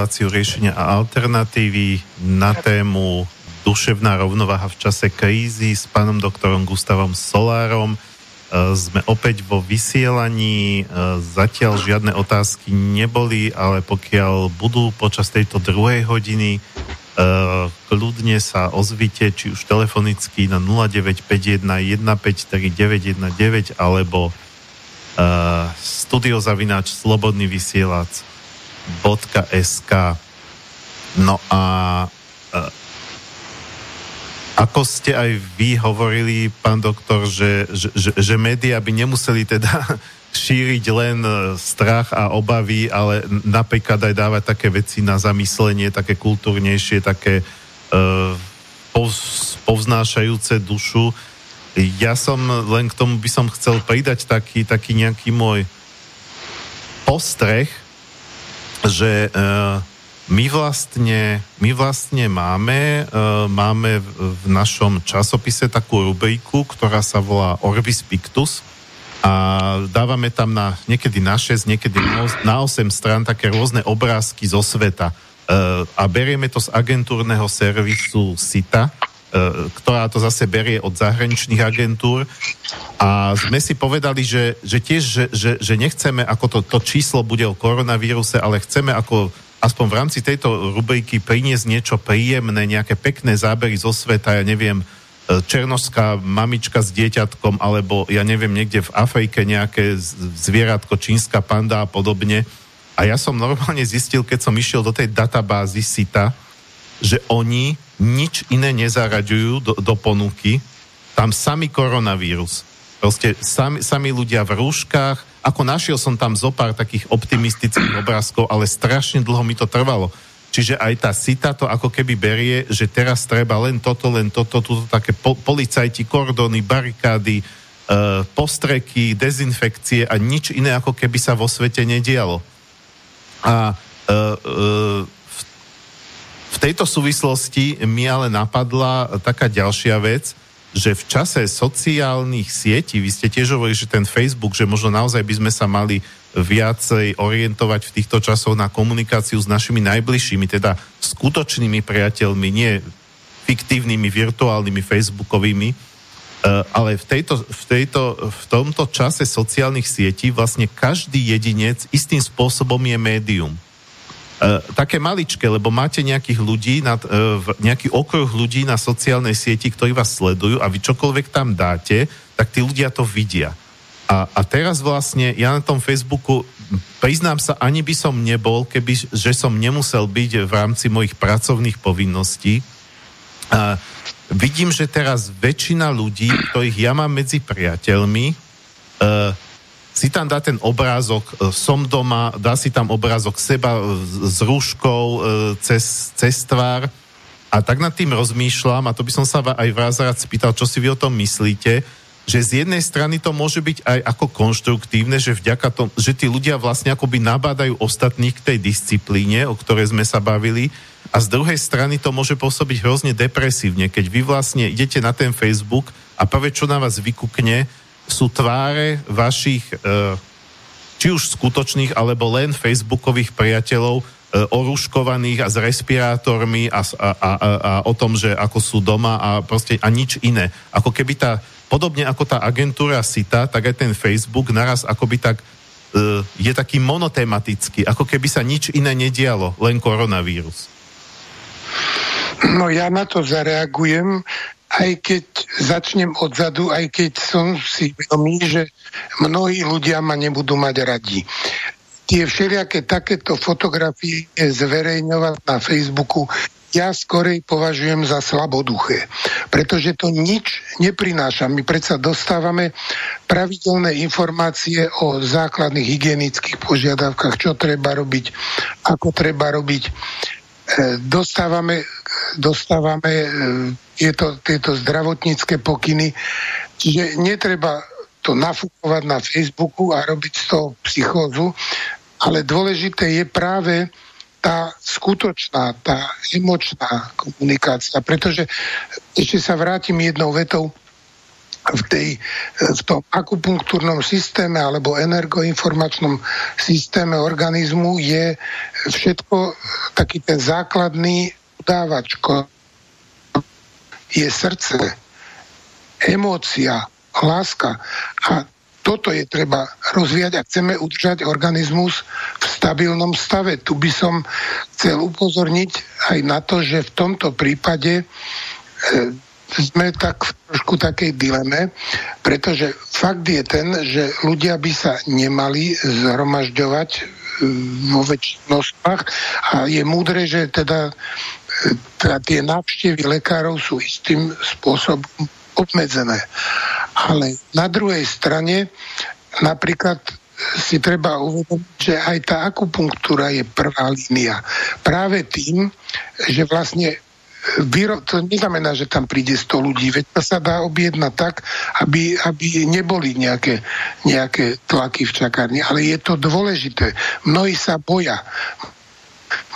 Reláciu riešenia a alternatívy na tému duševná rovnováha v čase krízy s pánom doktorom Gustavom Solárom. E, sme opäť vo vysielaní, e, zatiaľ žiadne otázky neboli, ale pokiaľ budú počas tejto druhej hodiny, e, kľudne sa ozvite, či už telefonicky na 0951 153 alebo studiozavináč slobodný vysielač .sk. No a e, ako ste aj vy hovorili, pán doktor, že, že, že, že médiá by nemuseli teda šíriť len e, strach a obavy, ale napríklad aj dávať také veci na zamyslenie, také kultúrnejšie, také uh, povznášajúce dušu. Ja som len k tomu by som chcel pridať taký, taký nejaký môj postreh, že uh, my vlastne, my vlastne máme, uh, máme v našom časopise takú rubriku, ktorá sa volá Orbis Pictus a dávame tam na, niekedy na 6, niekedy na 8 strán také rôzne obrázky zo sveta. Uh, a berieme to z agentúrneho servisu SITA, ktorá to zase berie od zahraničných agentúr. A sme si povedali, že, že tiež, že, že, že nechceme, ako to, to číslo bude o koronavíruse, ale chceme ako aspoň v rámci tejto rubriky priniesť niečo príjemné, nejaké pekné zábery zo sveta, ja neviem, e, černoská mamička s dieťatkom, alebo ja neviem, niekde v Afrike nejaké zvieratko, čínska panda a podobne. A ja som normálne zistil, keď som išiel do tej databázy SITA, že oni nič iné nezaraďujú do, do ponuky, tam sami koronavírus. Proste sami, sami ľudia v rúškach, ako našiel som tam zo pár takých optimistických obrázkov, ale strašne dlho mi to trvalo. Čiže aj tá sita to ako keby berie, že teraz treba len toto, len toto, toto také po, policajti, kordony, barikády, e, postreky, dezinfekcie a nič iné ako keby sa vo svete nedialo. A e, e, v tejto súvislosti mi ale napadla taká ďalšia vec, že v čase sociálnych sietí, vy ste tiež hovorili, že ten Facebook, že možno naozaj by sme sa mali viacej orientovať v týchto časoch na komunikáciu s našimi najbližšími, teda skutočnými priateľmi, nie fiktívnymi, virtuálnymi, facebookovými, Uh, ale v, tejto, v, tejto, v tomto čase sociálnych sietí vlastne každý jedinec istým spôsobom je médium. Uh, také maličké, lebo máte nejakých ľudí, nad, uh, nejaký okruh ľudí na sociálnej sieti, ktorí vás sledujú a vy čokoľvek tam dáte, tak tí ľudia to vidia. A, a teraz vlastne ja na tom Facebooku priznám sa, ani by som nebol, keby, že som nemusel byť v rámci mojich pracovných povinností. A vidím, že teraz väčšina ľudí, ktorých ja mám medzi priateľmi, uh, si tam dá ten obrázok, e, som doma, dá si tam obrázok seba e, s rúškou e, cez, cez tvár. A tak nad tým rozmýšľam a to by som sa aj vás rád spýtal, čo si vy o tom myslíte, že z jednej strany to môže byť aj ako konštruktívne, že vďaka tomu, že tí ľudia vlastne akoby nabádajú ostatných k tej disciplíne, o ktorej sme sa bavili, a z druhej strany to môže pôsobiť hrozne depresívne, keď vy vlastne idete na ten Facebook a prvé, čo na vás vykukne, sú tváre vašich e, či už skutočných, alebo len facebookových priateľov e, oruškovaných a s respirátormi a, a, a, a o tom, že ako sú doma a proste a nič iné. Ako keby tá, podobne ako tá agentúra SITA, tak aj ten Facebook naraz akoby tak e, je taký monotematický, ako keby sa nič iné nedialo, len koronavírus. No ja na to zareagujem aj keď začnem odzadu, aj keď som si vedomý, že mnohí ľudia ma nebudú mať radi. Tie všelijaké takéto fotografie zverejňovať na Facebooku ja skorej považujem za slaboduché, pretože to nič neprináša. My predsa dostávame pravidelné informácie o základných hygienických požiadavkách, čo treba robiť, ako treba robiť. E, dostávame, dostávame e, tieto, tieto zdravotnícke pokyny. Čiže netreba to nafúkovať na Facebooku a robiť z toho psychózu, ale dôležité je práve tá skutočná, tá emočná komunikácia. Pretože ešte sa vrátim jednou vetou v, tej, v tom akupunktúrnom systéme alebo energoinformačnom systéme organizmu je všetko taký ten základný udávač, je srdce, emócia, láska a toto je treba rozvíjať a chceme udržať organizmus v stabilnom stave. Tu by som chcel upozorniť aj na to, že v tomto prípade e, sme tak v trošku takej dileme, pretože fakt je ten, že ľudia by sa nemali zhromažďovať e, vo väčších a je múdre, že teda, teda tie návštevy lekárov sú istým spôsobom obmedzené. Ale na druhej strane napríklad si treba uvedomiť, že aj tá akupunktúra je prvá línia. Práve tým, že vlastne Výro, to neznamená, že tam príde 100 ľudí, veď to sa dá objednať tak, aby, aby neboli nejaké, nejaké tlaky v čakárni, ale je to dôležité. Mnohí sa boja.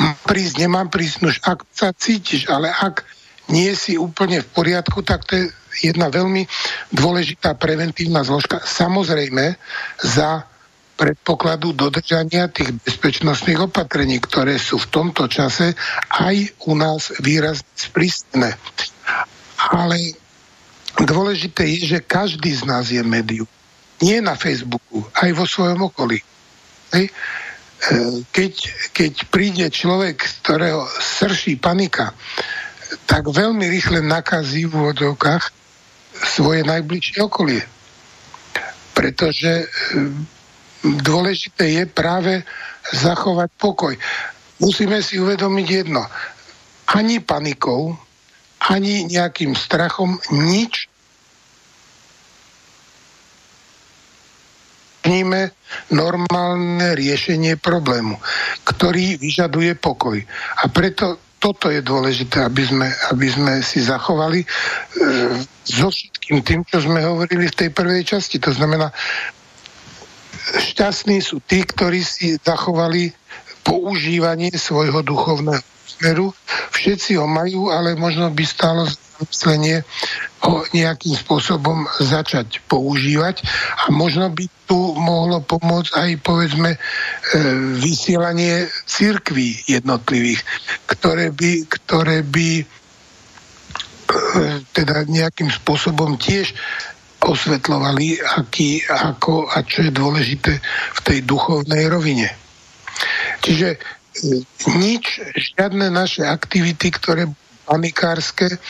Mám prísť, nemám prísť, nož ak sa cítiš, ale ak nie si úplne v poriadku, tak to je jedna veľmi dôležitá preventívna zložka. Samozrejme, za predpokladu dodržania tých bezpečnostných opatrení, ktoré sú v tomto čase aj u nás výrazne sprísnené. Ale dôležité je, že každý z nás je médium. Nie na Facebooku, aj vo svojom okolí. Hej. Keď, keď príde človek, z ktorého srší panika, tak veľmi rýchle nakazí v úvodovkách svoje najbližšie okolie. Pretože dôležité je práve zachovať pokoj. Musíme si uvedomiť jedno. Ani panikou, ani nejakým strachom nič vníme normálne riešenie problému, ktorý vyžaduje pokoj. A preto toto je dôležité, aby sme, aby sme si zachovali e, so všetkým tým, čo sme hovorili v tej prvej časti. To znamená, šťastní sú tí, ktorí si zachovali používanie svojho duchovného smeru. Všetci ho majú, ale možno by stálo zamyslenie ho nejakým spôsobom začať používať a možno by tu mohlo pomôcť aj povedzme e, vysielanie církví jednotlivých, ktoré by, ktoré by e, teda nejakým spôsobom tiež osvetľovali, aký, ako a čo je dôležité v tej duchovnej rovine. Čiže e, nič, žiadne naše aktivity, ktoré panikárske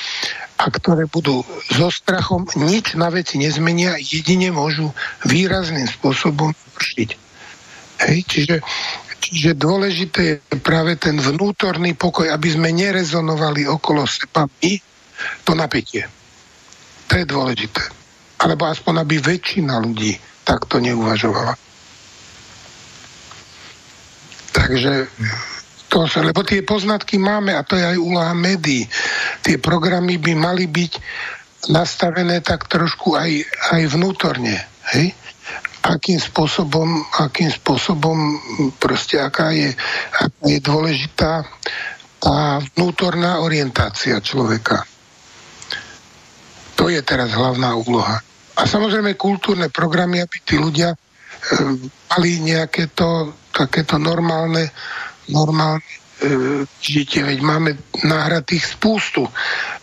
a ktoré budú so strachom, nič na veci nezmenia, jedine môžu výrazným spôsobom vršiť. Hej, čiže, čiže dôležité je práve ten vnútorný pokoj, aby sme nerezonovali okolo seba my to napätie. To je dôležité alebo aspoň aby väčšina ľudí takto neuvažovala. Takže sa, lebo tie poznatky máme a to je aj úloha médií. Tie programy by mali byť nastavené tak trošku aj, aj vnútorne. Hej? Akým spôsobom, akým spôsobom proste aká je, aká je dôležitá tá vnútorná orientácia človeka. To je teraz hlavná úloha. A samozrejme kultúrne programy, aby tí ľudia e, mali nejaké to, takéto normálne, normálne e, žitie, veď máme nahratých spústu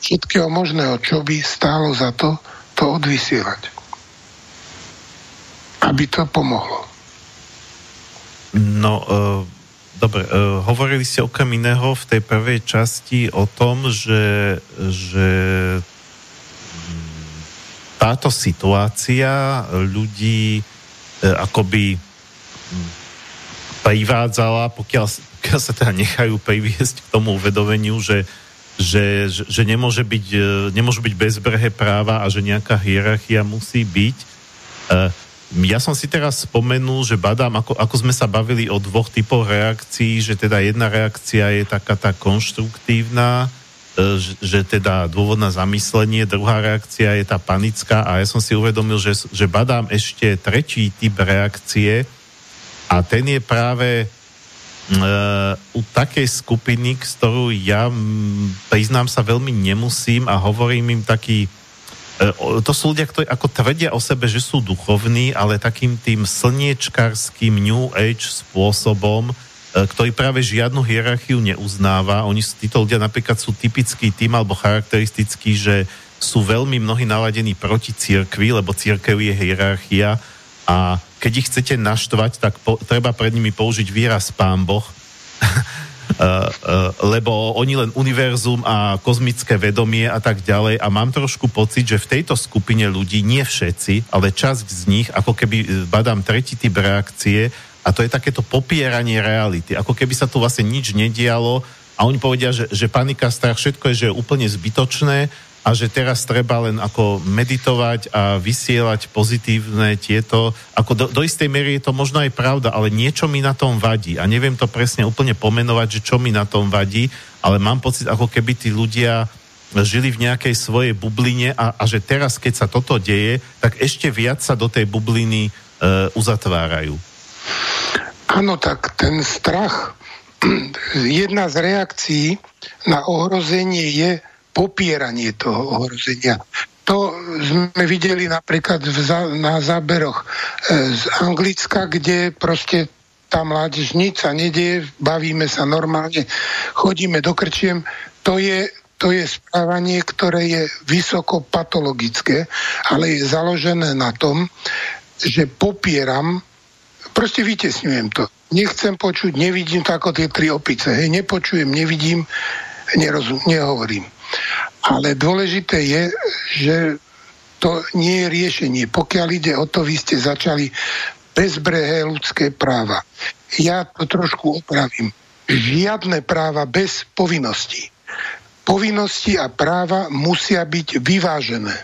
všetkého možného, čo by stálo za to, to odvysielať. Aby to pomohlo. No, e, dobre, e, hovorili ste okrem iného v tej prvej časti o tom, že, že táto situácia ľudí e, akoby hm, privádzala, pokiaľ, pokiaľ sa teda nechajú priviesť k tomu uvedomeniu, že, že, že, že nemôže byť, e, nemôžu byť bezbrehé práva a že nejaká hierarchia musí byť. E, ja som si teraz spomenul, že badám, ako, ako sme sa bavili o dvoch typoch reakcií, že teda jedna reakcia je taká tá konštruktívna, E, že teda dôvod na zamyslenie, druhá reakcia je tá panická a ja som si uvedomil, že, že badám ešte tretí typ reakcie a ten je práve uh, u takej skupiny, s ktorou ja m, priznám sa veľmi nemusím a hovorím im taký to sú ľudia, ktorí ako tvrdia o sebe, že sú duchovní, ale takým tým slniečkarským New Age spôsobom, e, ktorý práve žiadnu hierarchiu neuznáva. Oni, títo ľudia napríklad sú typický tým alebo charakteristický, že sú veľmi mnohí naladení proti církvi, lebo církev je hierarchia a keď ich chcete naštvať, tak po, treba pred nimi použiť výraz pán Boh, Eh, eh, lebo oni len univerzum a kozmické vedomie a tak ďalej. A mám trošku pocit, že v tejto skupine ľudí, nie všetci, ale časť z nich, ako keby eh, badám tretí typ reakcie a to je takéto popieranie reality, ako keby sa tu vlastne nič nedialo a oni povedia, že, že panika, strach, všetko je, že je úplne zbytočné a že teraz treba len ako meditovať a vysielať pozitívne tieto, ako do, do istej miery je to možno aj pravda, ale niečo mi na tom vadí a neviem to presne úplne pomenovať, že čo mi na tom vadí, ale mám pocit, ako keby tí ľudia žili v nejakej svojej bubline a, a že teraz, keď sa toto deje, tak ešte viac sa do tej bubliny e, uzatvárajú. Áno, tak ten strach, jedna z reakcií na ohrozenie je popieranie toho ohrozenia. To sme videli napríklad na záberoch e, z Anglicka, kde proste tá mládež nič sa nedieje, bavíme sa normálne, chodíme do krčiem. To je, to je správanie, ktoré je vysoko patologické, ale je založené na tom, že popieram, proste vytesňujem to. Nechcem počuť, nevidím to ako tie tri opice. Hej, nepočujem, nevidím, nerozum, nehovorím. Ale dôležité je, že to nie je riešenie. Pokiaľ ide o to, vy ste začali bezbrehé ľudské práva. Ja to trošku opravím. Žiadne práva bez povinností. Povinnosti a práva musia byť vyvážené.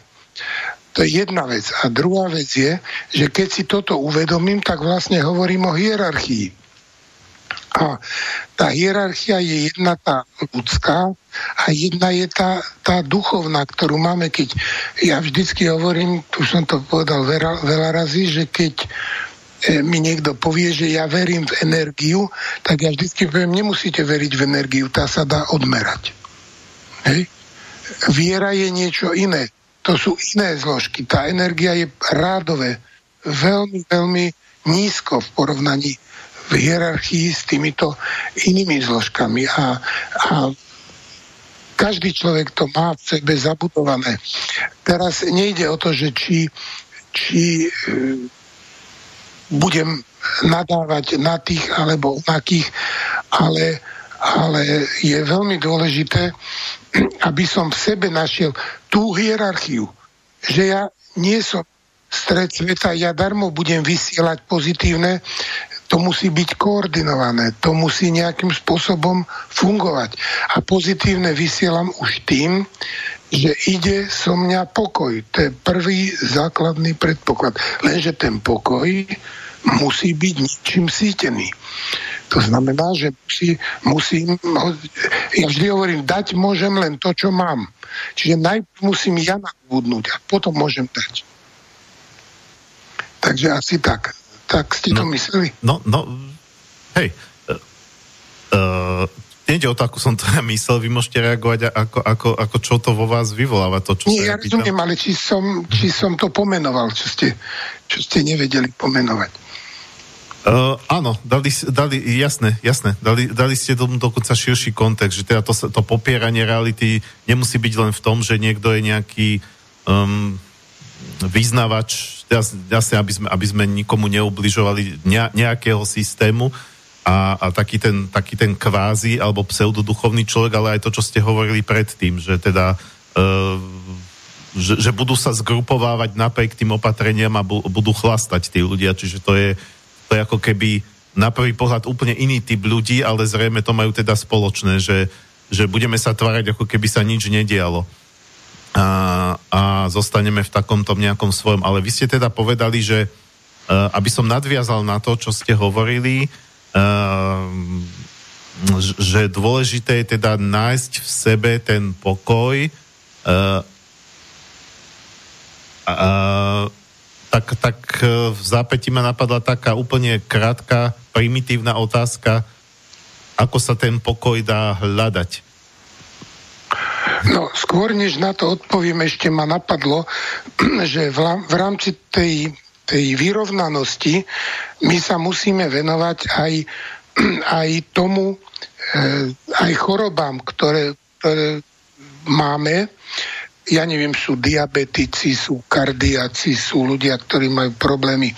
To je jedna vec. A druhá vec je, že keď si toto uvedomím, tak vlastne hovorím o hierarchii. A tá hierarchia je jedna tá ľudská a jedna je tá, tá duchovná, ktorú máme, keď ja vždycky hovorím, tu som to povedal veľa, veľa razy, že keď e, mi niekto povie, že ja verím v energiu, tak ja vždycky poviem, nemusíte veriť v energiu, tá sa dá odmerať. Hej? Viera je niečo iné. To sú iné zložky. Tá energia je rádové, veľmi, veľmi nízko v porovnaní v hierarchii s týmito inými zložkami a, a každý človek to má v sebe zabudované. Teraz nejde o to, že či, či e, budem nadávať na tých alebo onakých, ale, ale je veľmi dôležité, aby som v sebe našiel tú hierarchiu, že ja nie som stred sveta, ja darmo budem vysielať pozitívne to musí byť koordinované, to musí nejakým spôsobom fungovať. A pozitívne vysielam už tým, že ide so mňa pokoj. To je prvý základný predpoklad. Lenže ten pokoj musí byť ničím sítený. To znamená, že musí, musím, ja vždy hovorím, dať môžem len to, čo mám. Čiže najprv musím ja nadbudnúť a potom môžem dať. Takže asi tak. Tak ste no, to mysleli? No, no, hej. Uh, uh, Nejde o to, ako som to ja myslel, vy môžete reagovať, ako, ako, ako čo to vo vás vyvoláva, to, čo Nie, sa ja, ja rozumiem, ale či som, či som to pomenoval, čo ste, čo ste nevedeli pomenovať. Uh, áno, dali, dali, jasné, jasné, dali, dali ste tomu dokonca širší kontext, že teda to, to popieranie reality nemusí byť len v tom, že niekto je nejaký um, vyznávač, jasne, aby sme, aby sme nikomu neubližovali nejakého systému a, a taký, ten, taký ten kvázi alebo pseudoduchovný človek, ale aj to, čo ste hovorili predtým, že teda uh, že, že budú sa zgrupovávať napriek tým opatreniam a bu, budú chlastať tí ľudia, čiže to je, to je ako keby na prvý pohľad úplne iný typ ľudí, ale zrejme to majú teda spoločné, že, že budeme sa tvárať, ako keby sa nič nedialo a, a zostaneme v takomto nejakom svojom. Ale vy ste teda povedali, že uh, aby som nadviazal na to, čo ste hovorili, uh, že dôležité je teda nájsť v sebe ten pokoj. Uh, uh, tak, tak v zápäti ma napadla taká úplne krátka, primitívna otázka, ako sa ten pokoj dá hľadať? No, skôr než na to odpoviem, ešte ma napadlo, že v rámci tej, tej vyrovnanosti my sa musíme venovať aj, aj tomu, eh, aj chorobám, ktoré, ktoré máme, ja neviem, sú diabetici, sú kardiaci, sú ľudia, ktorí majú problémy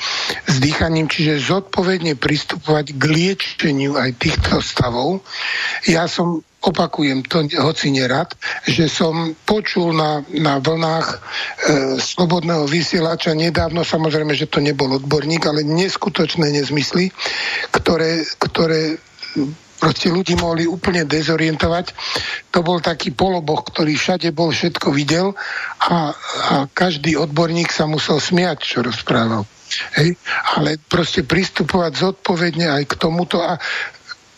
s dýchaním, čiže zodpovedne pristupovať k liečeniu aj týchto stavov. Ja som opakujem to hoci nerad, že som počul na, na vlnách e, slobodného vysielača nedávno, samozrejme, že to nebol odborník, ale neskutočné nezmysly, ktoré, ktoré proste ľudí mohli úplne dezorientovať. To bol taký poloboch, ktorý všade bol, všetko videl a, a každý odborník sa musel smiať, čo rozprával. Hej? Ale proste pristupovať zodpovedne aj k tomuto a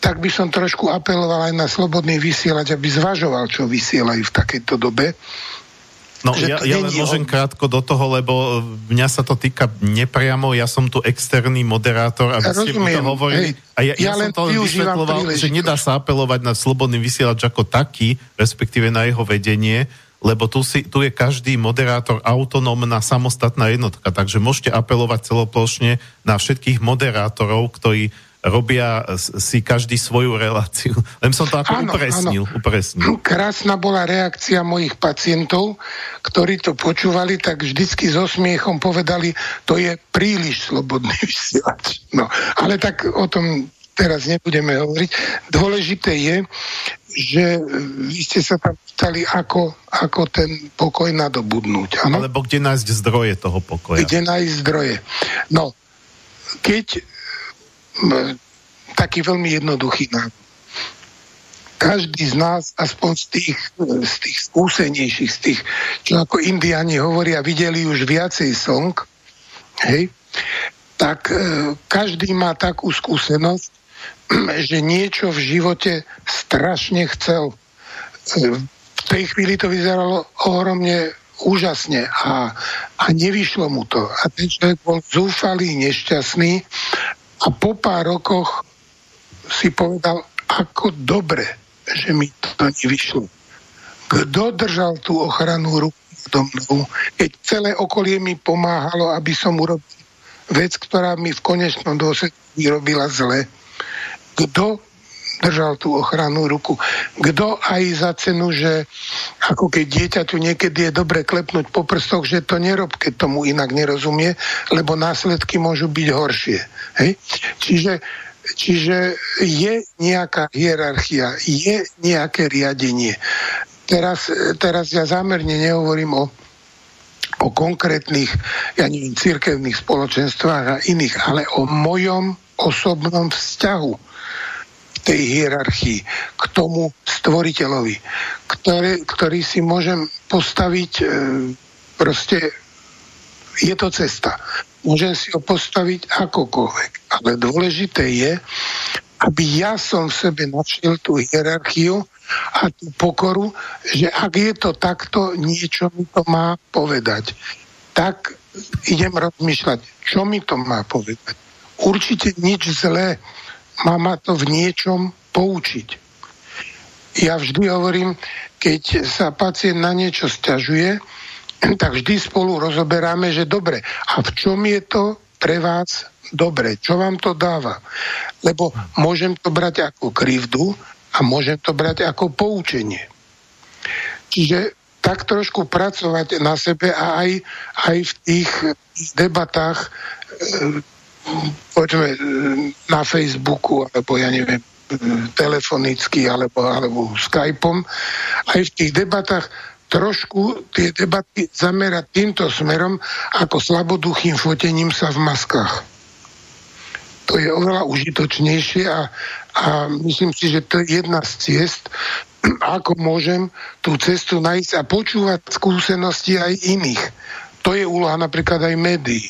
tak by som trošku apeloval aj na slobodný vysielať, aby zvažoval, čo vysielajú v takejto dobe. No ja, ja len môžem krátko do toho, lebo mňa sa to týka nepriamo, ja som tu externý moderátor, aby ja ste mi to hovorili. Hej, a ja, ja, ja som to vysvetloval, že nedá sa apelovať na slobodný vysielač ako taký, respektíve na jeho vedenie, lebo tu, si, tu je každý moderátor autonómna samostatná jednotka, takže môžete apelovať celoplošne na všetkých moderátorov, ktorí robia si každý svoju reláciu. Len som to ako áno, upresnil, áno. upresnil. Krásna bola reakcia mojich pacientov, ktorí to počúvali, tak vždycky so smiechom povedali, to je príliš slobodný vysielač. No, ale tak o tom teraz nebudeme hovoriť. Dôležité je, že vy ste sa tam pýtali, ako, ako ten pokoj nadobudnúť. Ano? Alebo kde nájsť zdroje toho pokoja. Kde nájsť zdroje. No, keď taký veľmi jednoduchý návod. Každý z nás, aspoň z tých, z tých skúsenejších, z tých, čo ako indiani hovoria, videli už viacej song, hej, tak e, každý má takú skúsenosť, že niečo v živote strašne chcel. E, v tej chvíli to vyzeralo ohromne úžasne a, a nevyšlo mu to. A ten človek bol zúfalý, nešťastný a po pár rokoch si povedal, ako dobre, že mi to nevyšlo. Kto držal tú ochranu ruku do mnou, keď celé okolie mi pomáhalo, aby som urobil vec, ktorá mi v konečnom dôsledku vyrobila zle. Kto držal tú ochranu ruku. Kto aj za cenu, že ako keď dieťaťu niekedy je dobre klepnúť po prstoch, že to nerob, keď tomu inak nerozumie, lebo následky môžu byť horšie. Hej? Čiže Čiže je nejaká hierarchia, je nejaké riadenie. Teraz, teraz ja zámerne nehovorím o, o konkrétnych, ja neviem, církevných spoločenstvách a iných, ale o mojom osobnom vzťahu tej hierarchii, k tomu stvoriteľovi, ktoré, ktorý si môžem postaviť e, proste je to cesta. Môžem si ho postaviť akokoľvek. Ale dôležité je, aby ja som v sebe našiel tú hierarchiu a tú pokoru, že ak je to takto, niečo mi to má povedať. Tak idem rozmýšľať, čo mi to má povedať. Určite nič zlé má ma to v niečom poučiť. Ja vždy hovorím, keď sa pacient na niečo stiažuje, tak vždy spolu rozoberáme, že dobre, a v čom je to pre vás dobre? Čo vám to dáva? Lebo môžem to brať ako krivdu a môžem to brať ako poučenie. Čiže tak trošku pracovať na sebe a aj, aj v tých debatách e, poďme e, na Facebooku, alebo ja neviem, e, telefonicky, alebo, alebo Skypeom, aj v tých debatách trošku tie debaty zamerať týmto smerom ako slaboduchým fotením sa v maskách. To je oveľa užitočnejšie a, a myslím si, že to je jedna z ciest, ako môžem tú cestu nájsť a počúvať skúsenosti aj iných. To je úloha napríklad aj médií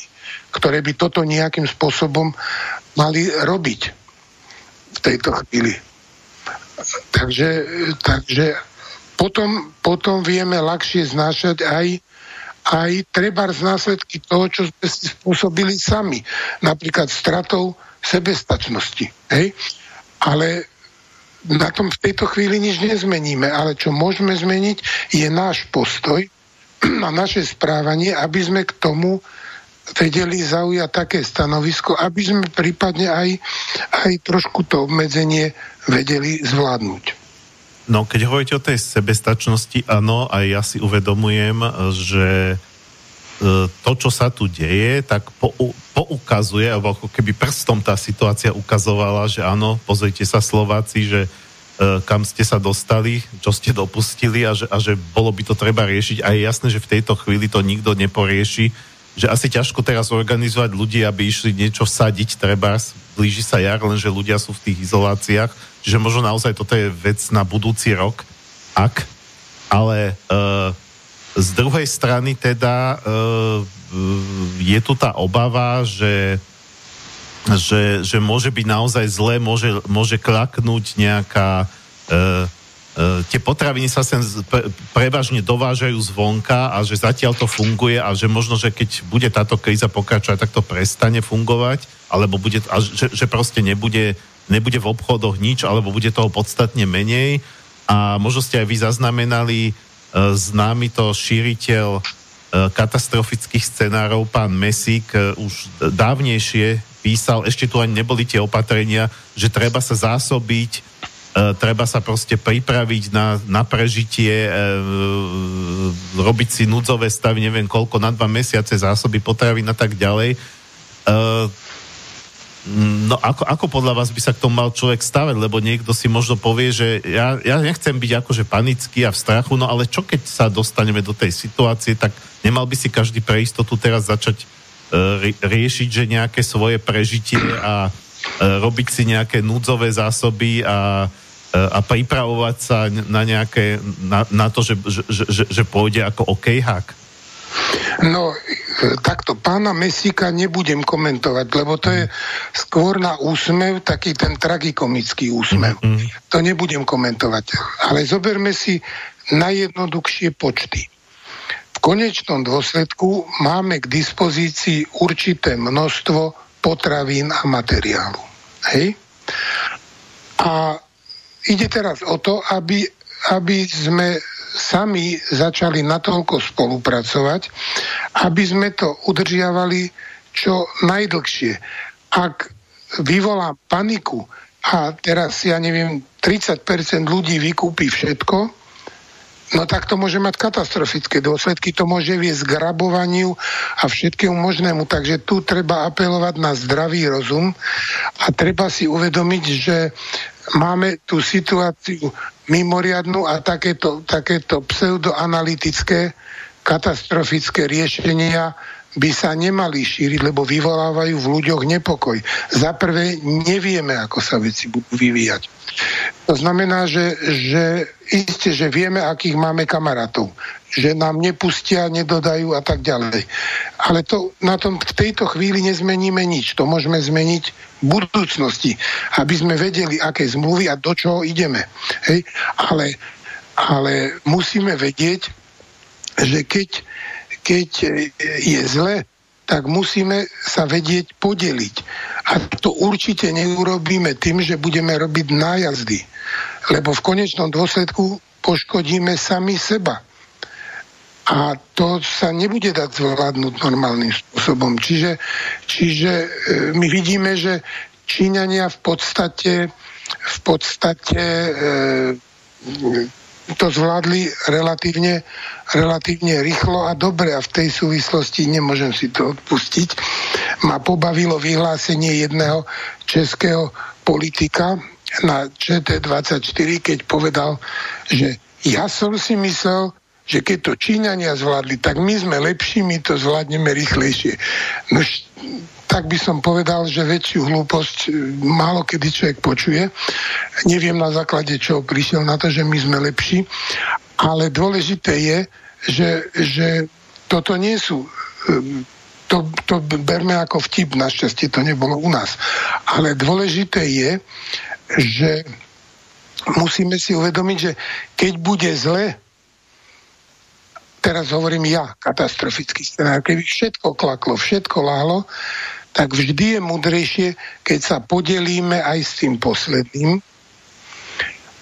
ktoré by toto nejakým spôsobom mali robiť v tejto chvíli. Takže, takže potom, potom vieme ľahšie znášať aj, aj treba z následky toho, čo sme si spôsobili sami. Napríklad stratou sebestačnosti. Hej? Ale na tom v tejto chvíli nič nezmeníme, ale čo môžeme zmeniť, je náš postoj a naše správanie, aby sme k tomu vedeli zaujať také stanovisko, aby sme prípadne aj, aj trošku to obmedzenie vedeli zvládnuť. No, keď hovoríte o tej sebestačnosti, áno, aj ja si uvedomujem, že E, to, čo sa tu deje, tak poukazuje, alebo ako keby prstom tá situácia ukazovala, že áno, pozrite sa Slováci, že e, kam ste sa dostali, čo ste dopustili a že, a že bolo by to treba riešiť. A je jasné, že v tejto chvíli to nikto neporieši, že asi ťažko teraz organizovať ľudí, aby išli niečo sadiť, treba, blíži sa jar, lenže ľudia sú v tých izoláciách, že možno naozaj toto je vec na budúci rok, ak, ale uh, z druhej strany teda uh, je tu tá obava, že, že, že môže byť naozaj zlé, môže, môže klaknúť nejaká... Uh, tie potraviny sa sem pre, prevažne dovážajú zvonka a že zatiaľ to funguje a že možno, že keď bude táto kríza pokračovať, tak to prestane fungovať, alebo bude, a že, že proste nebude, nebude v obchodoch nič, alebo bude toho podstatne menej. A možno ste aj vy zaznamenali E, známy to šíriteľ e, katastrofických scenárov, pán Mesík, e, už dávnejšie písal, ešte tu ani neboli tie opatrenia, že treba sa zásobiť, treba sa proste pripraviť na, na prežitie, robiť si núdzové stavy, neviem koľko, na dva mesiace zásoby potravín a tak ďalej. No ako, ako podľa vás by sa k tomu mal človek stavať, lebo niekto si možno povie, že ja, ja nechcem byť akože panický a v strachu, no ale čo keď sa dostaneme do tej situácie, tak nemal by si každý pre istotu teraz začať uh, riešiť, že nejaké svoje prežitie a uh, robiť si nejaké núdzové zásoby a, a pripravovať sa na nejaké, na, na to, že, že, že, že pôjde ako OK hack. No, takto pána Mesíka nebudem komentovať, lebo to je skôr na úsmev, taký ten tragikomický úsmev. Mm-hmm. To nebudem komentovať. Ale zoberme si najjednoduchšie počty. V konečnom dôsledku máme k dispozícii určité množstvo potravín a materiálu. Hej? A ide teraz o to, aby, aby sme sami začali natoľko spolupracovať, aby sme to udržiavali čo najdlhšie. Ak vyvolá paniku a teraz, ja neviem, 30% ľudí vykúpi všetko, no tak to môže mať katastrofické dôsledky, to môže viesť k rabovaniu a všetkému možnému. Takže tu treba apelovať na zdravý rozum a treba si uvedomiť, že máme tú situáciu mimoriadnú a takéto, takéto pseudoanalytické katastrofické riešenia by sa nemali šíriť, lebo vyvolávajú v ľuďoch nepokoj. Za prvé, nevieme, ako sa veci budú vyvíjať. To znamená, že, že isté, že vieme, akých máme kamarátov, že nám nepustia, nedodajú a tak ďalej. Ale to, na tom v tejto chvíli nezmeníme nič. To môžeme zmeniť v budúcnosti, aby sme vedeli, aké zmluvy a do čoho ideme. Hej? Ale, ale musíme vedieť, že keď keď je zle, tak musíme sa vedieť podeliť. A to určite neurobíme tým, že budeme robiť nájazdy. Lebo v konečnom dôsledku poškodíme sami seba. A to sa nebude dať zvládnuť normálnym spôsobom. Čiže, čiže e, my vidíme, že Číňania v podstate, v podstate e, to zvládli relatívne, relatívne rýchlo a dobre a v tej súvislosti nemôžem si to odpustiť. Ma pobavilo vyhlásenie jedného českého politika na ČT24, keď povedal, že ja som si myslel, že keď to Číňania zvládli, tak my sme lepší, my to zvládneme rýchlejšie. No tak by som povedal, že väčšiu hlúposť e, málo kedy človek počuje. Neviem na základe čoho prišiel na to, že my sme lepší, ale dôležité je, že, že toto nie sú e, to, to berme ako vtip, našťastie to nebolo u nás. Ale dôležité je, že musíme si uvedomiť, že keď bude zle, teraz hovorím ja, katastrofický scenár, keby všetko klaklo, všetko lálo, tak vždy je mudrejšie, keď sa podelíme aj s tým posledným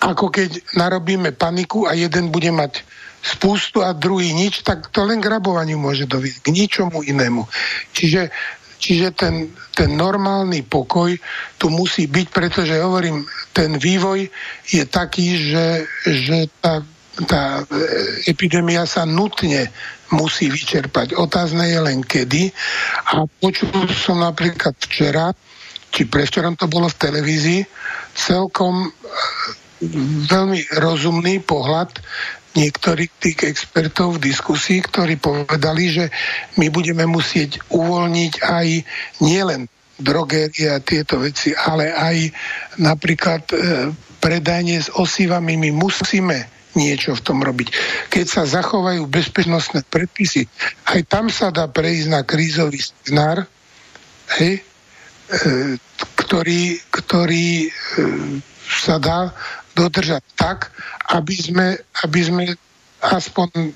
ako keď narobíme paniku a jeden bude mať spustu a druhý nič, tak to len k rabovaniu môže doviť, k ničomu inému. Čiže, čiže ten, ten normálny pokoj tu musí byť, pretože hovorím, ten vývoj je taký, že, že tá, tá epidémia sa nutne musí vyčerpať. Otázne je len kedy. A počul som napríklad včera, či prevčerom to bolo v televízii, celkom veľmi rozumný pohľad niektorých tých expertov v diskusii, ktorí povedali, že my budeme musieť uvoľniť aj nielen drogérie a tieto veci, ale aj napríklad e, predajne s osivami. My musíme niečo v tom robiť. Keď sa zachovajú bezpečnostné predpisy, aj tam sa dá prejsť na krízový scenár, hej, e, ktorý, ktorý e, sa dá dodržať tak, aby sme, aby sme aspoň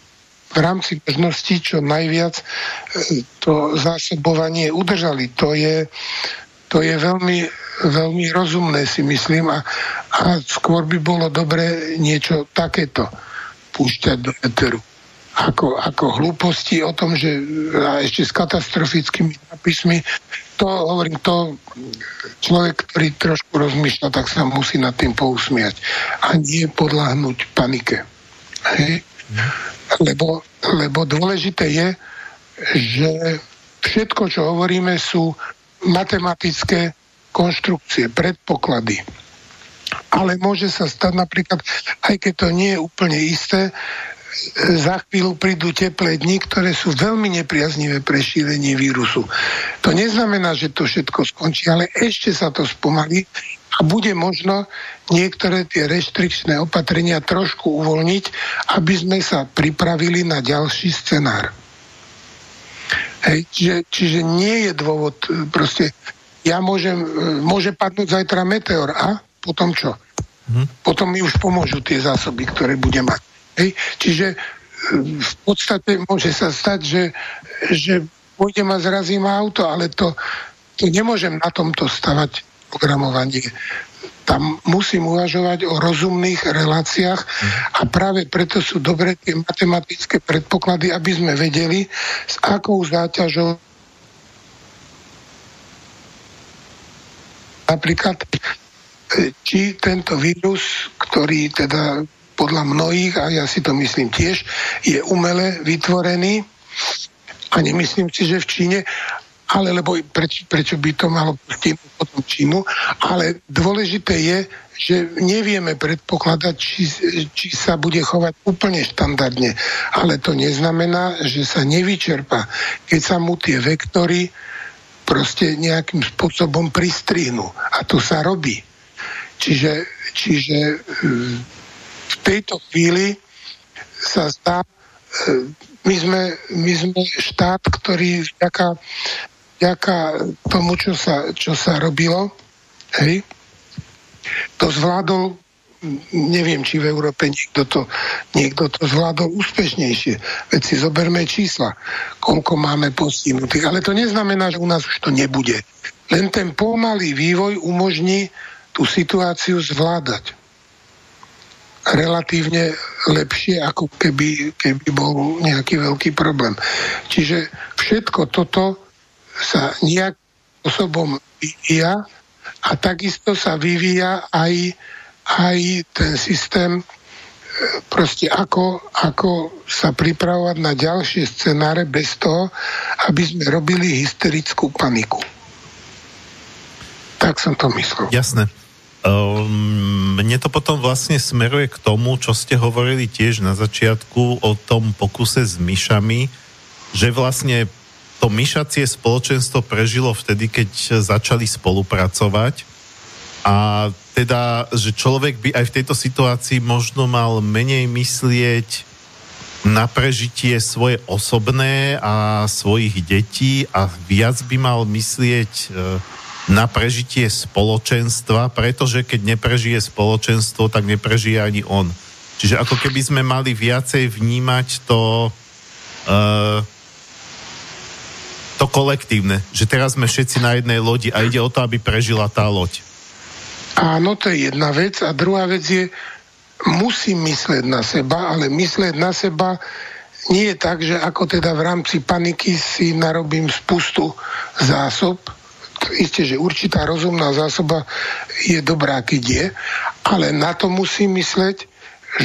v rámci možností čo najviac e, to zásobovanie udržali. To je, to je veľmi, veľmi rozumné, si myslím, a, a skôr by bolo dobre niečo takéto púšťať do eteru. Ako, ako hlúposti o tom, že a ešte s katastrofickými napismi to hovorím, to človek, ktorý trošku rozmýšľa, tak sa musí nad tým pousmiať a nie podľahnúť panike. Hej? Lebo, lebo dôležité je, že všetko, čo hovoríme, sú matematické konštrukcie, predpoklady. Ale môže sa stať napríklad, aj keď to nie je úplne isté, za chvíľu prídu teplé dni, ktoré sú veľmi nepriaznivé pre šírenie vírusu. To neznamená, že to všetko skončí, ale ešte sa to spomalí a bude možno niektoré tie reštrikčné opatrenia trošku uvoľniť, aby sme sa pripravili na ďalší scenár. Hej, čiže, čiže nie je dôvod, e, proste ja môžem, e, môže padnúť zajtra meteor a potom čo? Hmm. Potom mi už pomôžu tie zásoby, ktoré budem mať. Hej? Čiže e, v podstate môže sa stať, že, že pôjdem a zrazím auto, ale to, to nemôžem na tomto stavať programovanie. Tam musím uvažovať o rozumných reláciách a práve preto sú dobre tie matematické predpoklady, aby sme vedeli, s akou záťažou napríklad e, či tento vírus, ktorý teda podľa mnohých, a ja si to myslím tiež, je umele vytvorený a nemyslím si, že v Číne, ale lebo preč, prečo by to malo pustiť potom Čínu, ale dôležité je, že nevieme predpokladať, či, či sa bude chovať úplne štandardne, ale to neznamená, že sa nevyčerpa, keď sa mu tie vektory proste nejakým spôsobom pristrihnú. A to sa robí. Čiže, čiže v tejto chvíli sa zdá, e, my sme, my sme štát, ktorý vďaka, vďaka tomu, čo sa, čo sa robilo, hej, to zvládol neviem, či v Európe niekto to, niekto to zvládol úspešnejšie. Veď si zoberme čísla, koľko máme postihnutých. Ale to neznamená, že u nás už to nebude. Len ten pomalý vývoj umožní tú situáciu zvládať relatívne lepšie, ako keby, keby bol nejaký veľký problém. Čiže všetko toto sa nejak spôsobom vyvíja a takisto sa vyvíja aj, aj ten systém e, proste ako, ako sa pripravovať na ďalšie scenáre bez toho, aby sme robili hysterickú paniku. Tak som to myslel. Jasné. Um, mne to potom vlastne smeruje k tomu, čo ste hovorili tiež na začiatku o tom pokuse s myšami, že vlastne to myšacie spoločenstvo prežilo vtedy, keď začali spolupracovať a teda, že človek by aj v tejto situácii možno mal menej myslieť na prežitie svoje osobné a svojich detí a viac by mal myslieť uh, na prežitie spoločenstva, pretože keď neprežije spoločenstvo, tak neprežije ani on. Čiže ako keby sme mali viacej vnímať to uh, to kolektívne, že teraz sme všetci na jednej lodi a ide o to, aby prežila tá loď. Áno, to je jedna vec. A druhá vec je, musím myslieť na seba, ale myslieť na seba nie je tak, že ako teda v rámci paniky si narobím spustu zásob, isté, že určitá rozumná zásoba je dobrá, keď je, ale na to musím mysleť,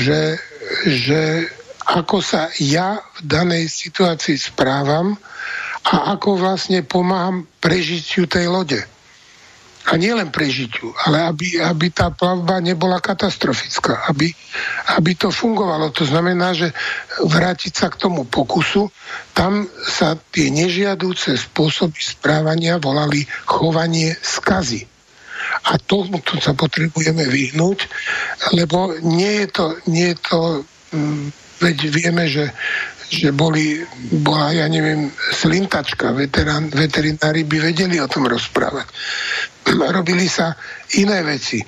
že, že ako sa ja v danej situácii správam a ako vlastne pomáham prežitiu tej lode. A nie len prežitiu, ale aby, aby tá plavba nebola katastrofická, aby, aby to fungovalo. To znamená, že vrátiť sa k tomu pokusu, tam sa tie nežiadúce spôsoby správania volali chovanie skazy. A tomu to sa potrebujeme vyhnúť, lebo nie je to, nie je to mm, veď vieme, že že boli, bola, ja neviem, slintačka, veterán, veterinári by vedeli o tom rozprávať. Robili sa iné veci.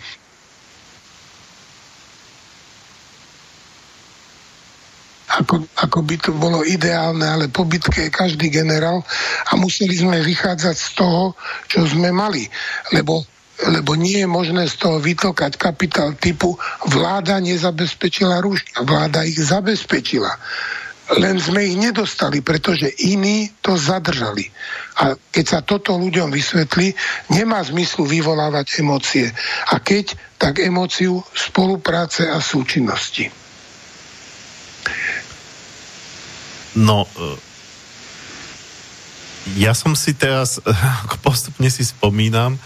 Ako, ako by to bolo ideálne, ale po bitke je každý generál a museli sme vychádzať z toho, čo sme mali. Lebo lebo nie je možné z toho vytokať kapitál typu vláda nezabezpečila rúška, vláda ich zabezpečila len sme ich nedostali, pretože iní to zadržali. A keď sa toto ľuďom vysvetlí, nemá zmyslu vyvolávať emócie. A keď, tak emóciu spolupráce a súčinnosti. No, e, ja som si teraz, ako postupne si spomínam,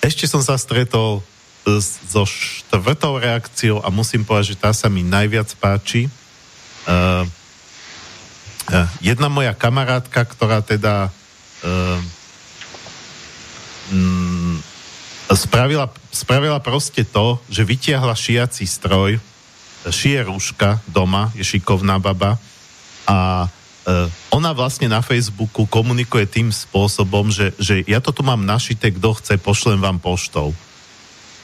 ešte som sa stretol so štvrtou reakciou a musím povedať, že tá sa mi najviac páči Uh, jedna moja kamarátka, ktorá teda uh, um, spravila, spravila proste to, že vytiahla šiaci stroj, šije rúška doma, je šikovná baba a uh, ona vlastne na Facebooku komunikuje tým spôsobom, že, že ja to tu mám našité, kto chce, pošlem vám poštou.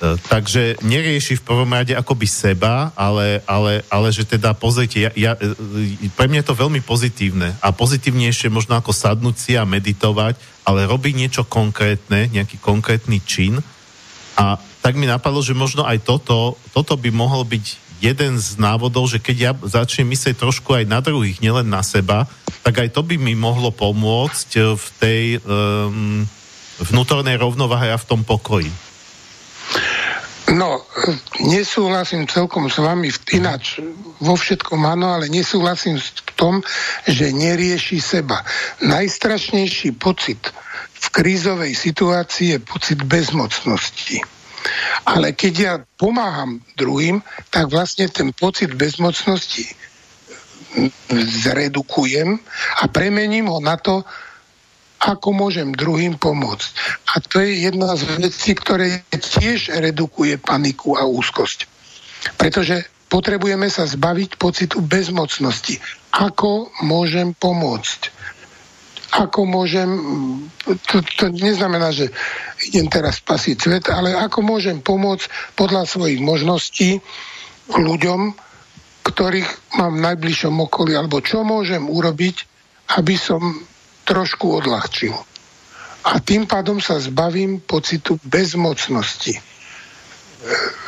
E, takže nerieši v prvom rade akoby seba, ale, ale, ale že teda pozrite, ja, ja, e, pre mňa je to veľmi pozitívne a pozitívnejšie možno ako sadnúť si a meditovať, ale robiť niečo konkrétne, nejaký konkrétny čin a tak mi napadlo, že možno aj toto, toto by mohol byť jeden z návodov, že keď ja začnem myslieť trošku aj na druhých, nielen na seba, tak aj to by mi mohlo pomôcť v tej um, vnútornej rovnováhe a v tom pokoji. No, nesúhlasím celkom s vami, ináč vo všetkom áno, ale nesúhlasím v tom, že nerieši seba. Najstrašnejší pocit v krízovej situácii je pocit bezmocnosti. Ale keď ja pomáham druhým, tak vlastne ten pocit bezmocnosti zredukujem a premením ho na to, ako môžem druhým pomôcť. A to je jedna z vecí, ktoré tiež redukuje paniku a úzkosť. Pretože potrebujeme sa zbaviť pocitu bezmocnosti. Ako môžem pomôcť? Ako môžem, to, to neznamená, že idem teraz spasiť svet, ale ako môžem pomôcť podľa svojich možností ľuďom, ktorých mám v najbližšom okolí, alebo čo môžem urobiť, aby som trošku odľahčil. A tým pádom sa zbavím pocitu bezmocnosti. E,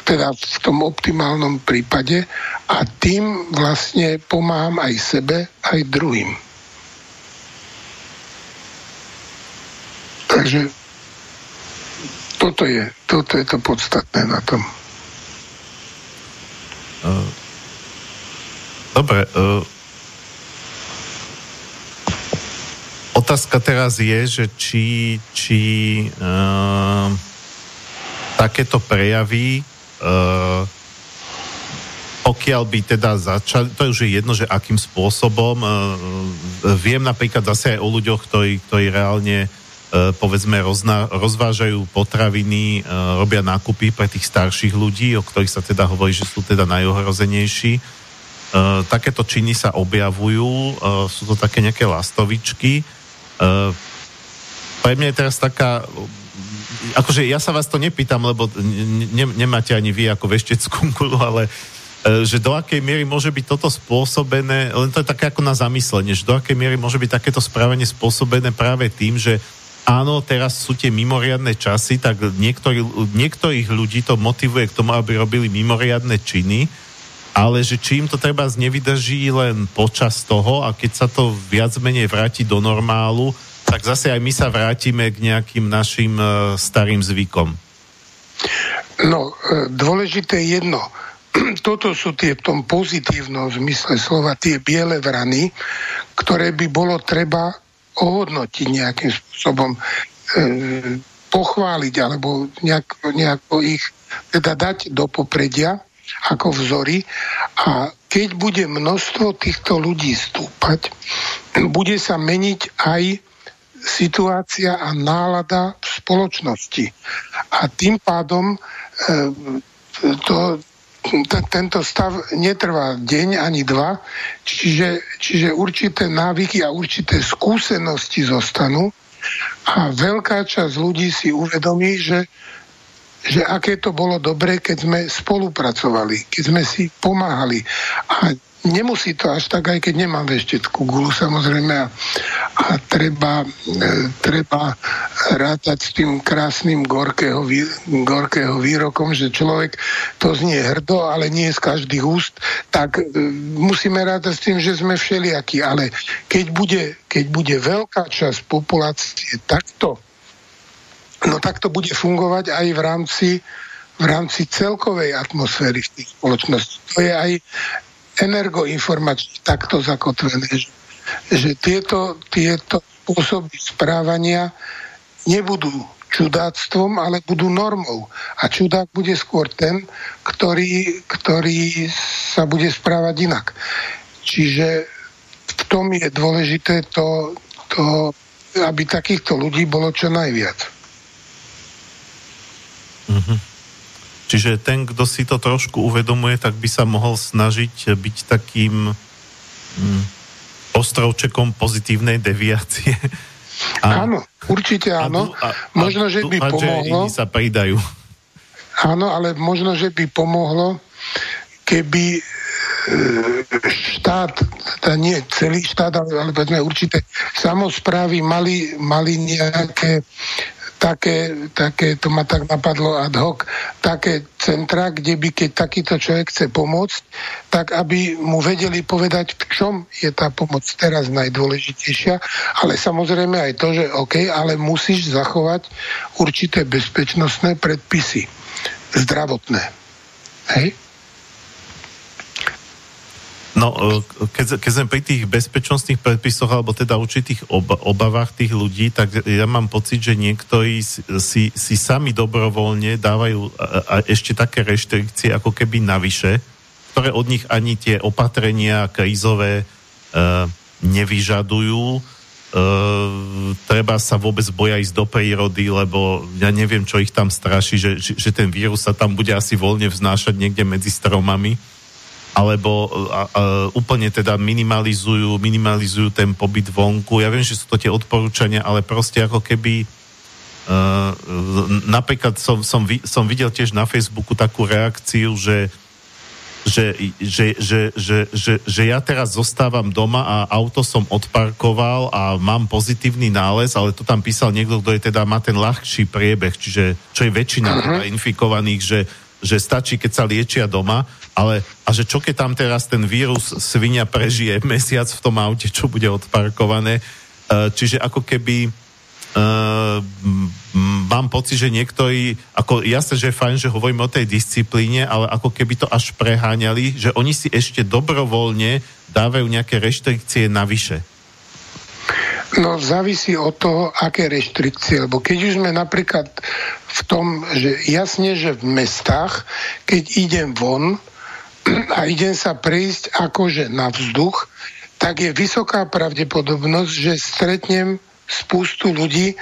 teda v tom optimálnom prípade a tým vlastne pomáham aj sebe, aj druhým. Takže toto je, toto je to podstatné na tom. E, dobre, uh Otázka teraz je, že či, či uh, takéto prejavy uh, pokiaľ by teda začali, to už je jedno, že akým spôsobom, uh, viem napríklad zase aj o ľuďoch, ktorí, ktorí reálne uh, povedzme rozna, rozvážajú potraviny, uh, robia nákupy pre tých starších ľudí, o ktorých sa teda hovorí, že sú teda najohrozenejší. Uh, takéto činy sa objavujú, uh, sú to také nejaké lastovičky, Uh, pre mňa je teraz taká akože ja sa vás to nepýtam, lebo ne, nemáte ani vy ako vešteckú kulu, ale uh, že do akej miery môže byť toto spôsobené, len to je také ako na zamyslenie, že do akej miery môže byť takéto správanie spôsobené práve tým, že áno, teraz sú tie mimoriadne časy, tak niektorý, niektorých ľudí to motivuje k tomu, aby robili mimoriadne činy, ale že či im to treba nevydrží len počas toho a keď sa to viac menej vráti do normálu, tak zase aj my sa vrátime k nejakým našim uh, starým zvykom. No, e, dôležité je jedno. Toto sú tie v tom pozitívnom zmysle slova, tie biele vrany, ktoré by bolo treba ohodnotiť nejakým spôsobom, e, pochváliť alebo nejako, nejako ich teda dať do popredia ako vzory a keď bude množstvo týchto ľudí stúpať, bude sa meniť aj situácia a nálada v spoločnosti. A tým pádom e, to, tento stav netrvá deň ani dva, čiže, čiže určité návyky a určité skúsenosti zostanú a veľká časť ľudí si uvedomí, že, že aké to bolo dobre, keď sme spolupracovali, keď sme si pomáhali. A nemusí to až tak, aj keď nemám veštetku gulu samozrejme a, a treba, e, treba rátať s tým krásnym Gorkého, vý, Gorkého výrokom, že človek to znie hrdo, ale nie z každých úst, tak e, musíme rátať s tým, že sme všelijakí, ale keď bude, keď bude veľká časť populácie takto, no tak to bude fungovať aj v rámci v rámci celkovej atmosféry v tých spoločnosti. To je aj energoinformačne takto zakotvené, že, že tieto, tieto spôsoby správania nebudú čudáctvom, ale budú normou. A čudák bude skôr ten, ktorý, ktorý sa bude správať inak. Čiže v tom je dôležité to, to aby takýchto ľudí bolo čo najviac. Mm-hmm. Čiže ten, kto si to trošku uvedomuje, tak by sa mohol snažiť byť takým mm, ostrovčekom pozitívnej deviácie. A, áno, určite áno. A, a, možno, že by pomohlo. Že sa pridajú. Áno, ale možno, že by pomohlo, keby e, štát, teda nie celý štát, ale, ale určité samozprávy mali, mali nejaké také, také, to ma tak napadlo ad hoc, také centra, kde by, keď takýto človek chce pomôcť, tak aby mu vedeli povedať, v čom je tá pomoc teraz najdôležitejšia, ale samozrejme aj to, že OK, ale musíš zachovať určité bezpečnostné predpisy, zdravotné. Hej? No, e, keď, keď sme pri tých bezpečnostných predpisoch, alebo teda určitých ob, obavách tých ľudí, tak ja mám pocit, že niektorí si, si sami dobrovoľne dávajú a, a ešte také reštrikcie, ako keby navyše, ktoré od nich ani tie opatrenia krízové e, nevyžadujú. E, treba sa vôbec boja ísť do prírody, lebo ja neviem, čo ich tam straší, že, že, že ten vírus sa tam bude asi voľne vznášať niekde medzi stromami alebo a, a, úplne teda minimalizujú, minimalizujú ten pobyt vonku. Ja viem, že sú to tie odporúčania, ale proste ako keby uh, napríklad som, som, som videl tiež na Facebooku takú reakciu, že že, že, že, že, že, že ja teraz zostávam doma a auto som odparkoval a mám pozitívny nález, ale to tam písal niekto, kto je teda má ten ľahší priebeh, čiže čo je väčšina uh-huh. infikovaných, že, že stačí, keď sa liečia doma ale a že čo keď tam teraz ten vírus svinia prežije mesiac v tom aute, čo bude odparkované. E, čiže ako keby Uh, mám pocit, že niektorí, ako jasne, že je fajn, že hovoríme o tej disciplíne, ale ako keby to až preháňali, že oni si ešte dobrovoľne dávajú nejaké reštrikcie navyše. No závisí od toho, aké reštrikcie, lebo keď už sme napríklad v tom, že jasne, že v mestách, keď idem von, a idem sa prejsť akože na vzduch, tak je vysoká pravdepodobnosť, že stretnem spustu ľudí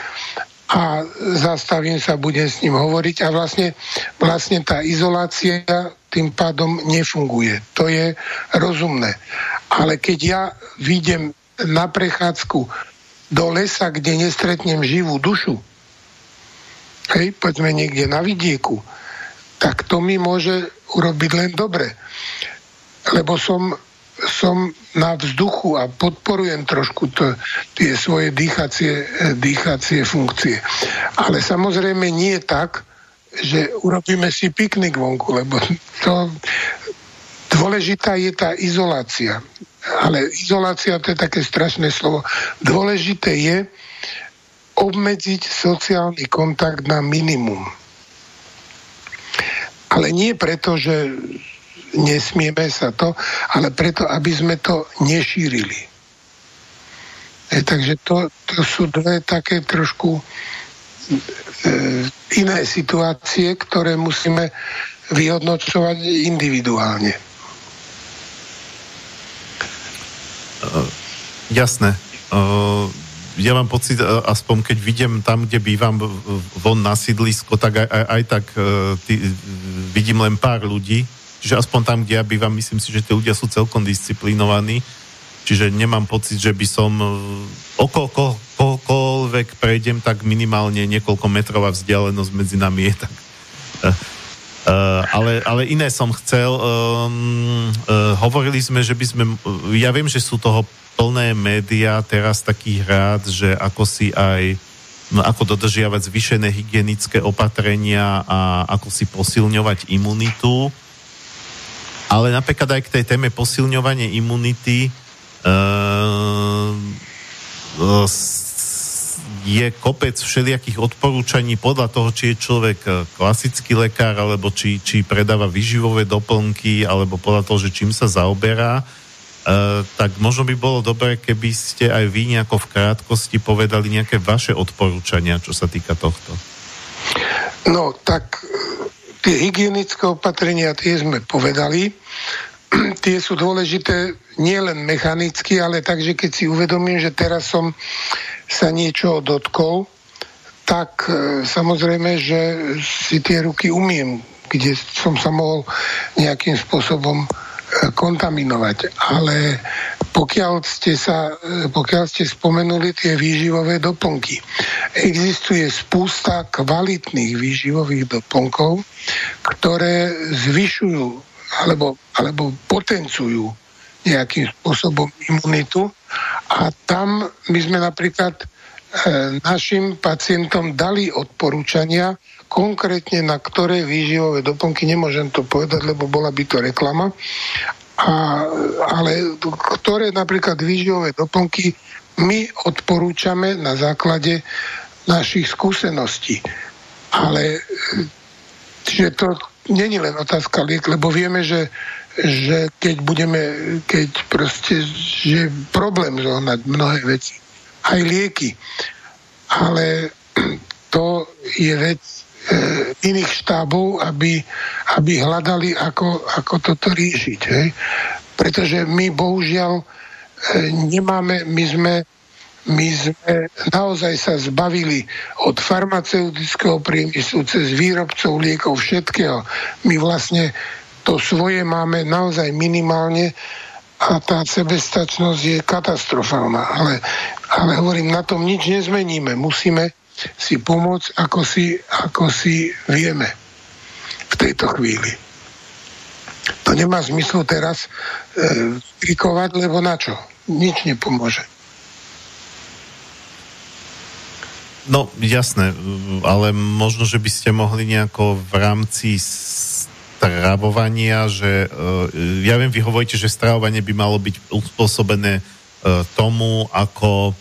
a zastavím sa, budem s ním hovoriť a vlastne, vlastne tá izolácia tým pádom nefunguje. To je rozumné. Ale keď ja vidím na prechádzku do lesa, kde nestretnem živú dušu, hej, poďme niekde na vidieku, tak to mi môže urobiť len dobre. Lebo som som na vzduchu a podporujem trošku to, tie svoje dýchacie, dýchacie funkcie. Ale samozrejme nie tak, že urobíme si piknik vonku, lebo to, dôležitá je tá izolácia. Ale izolácia to je také strašné slovo. Dôležité je obmedziť sociálny kontakt na minimum. Ale nie preto, že nesmieme sa to, ale preto, aby sme to nešírili. E, takže to, to sú dve také trošku e, iné situácie, ktoré musíme vyhodnocovať individuálne. Uh, jasné. Uh, ja mám pocit, uh, aspoň keď vidím tam, kde bývam von na sídlisko, tak aj, aj, aj tak uh, tý, vidím len pár ľudí, Čiže aspoň tam, kde ja bývam, myslím si, že tí ľudia sú celkom disciplinovaní. Čiže nemám pocit, že by som e, okolkoľvek prejdem, tak minimálne niekoľko metrová vzdialenosť medzi nami je tak. Uh, ale, ale iné som chcel. Um, uh, hovorili sme, že by sme... Ja viem, že sú toho plné médiá teraz takých rád, že ako si aj no, ako dodržiavať zvyšené hygienické opatrenia a ako si posilňovať imunitu. Ale napríklad aj k tej téme posilňovanie imunity uh, je kopec všelijakých odporúčaní podľa toho, či je človek klasický lekár, alebo či, či predáva vyživové doplnky, alebo podľa toho, že čím sa zaoberá. Uh, tak možno by bolo dobré, keby ste aj vy nejako v krátkosti povedali nejaké vaše odporúčania, čo sa týka tohto. No, tak tie hygienické opatrenia, tie sme povedali. tie sú dôležité nielen mechanicky, ale takže keď si uvedomím, že teraz som sa niečo dotkol, tak e, samozrejme, že si tie ruky umiem, kde som sa mohol nejakým spôsobom kontaminovať. Ale pokiaľ ste, sa, pokiaľ ste spomenuli tie výživové doplnky, existuje spústa kvalitných výživových doplnkov, ktoré zvyšujú alebo, alebo potencujú nejakým spôsobom imunitu a tam my sme napríklad e, našim pacientom dali odporúčania, konkrétne na ktoré výživové doplnky, nemôžem to povedať, lebo bola by to reklama, a, ale ktoré napríklad výživové doplnky my odporúčame na základe našich skúseností. Ale že to není len otázka liek, lebo vieme, že, že keď budeme, keď proste, že je problém zohnať mnohé veci, aj lieky. Ale to je vec iných štábov, aby, aby hľadali, ako, ako toto riešiť. Hej? Pretože my bohužiaľ e, nemáme, my sme, my sme naozaj sa zbavili od farmaceutického priemyslu cez výrobcov liekov, všetkého. My vlastne to svoje máme naozaj minimálne a tá sebestačnosť je katastrofálna. Ale, ale hovorím, na tom nič nezmeníme. Musíme si pomôcť, ako si, ako si vieme v tejto chvíli. To nemá zmyslu teraz e, klikovať, lebo na čo? Nič nepomôže. No, jasné, ale možno, že by ste mohli nejako v rámci stravovania, že uh, ja viem, vy hovoríte, že stravovanie by malo byť uspôsobené uh, tomu, ako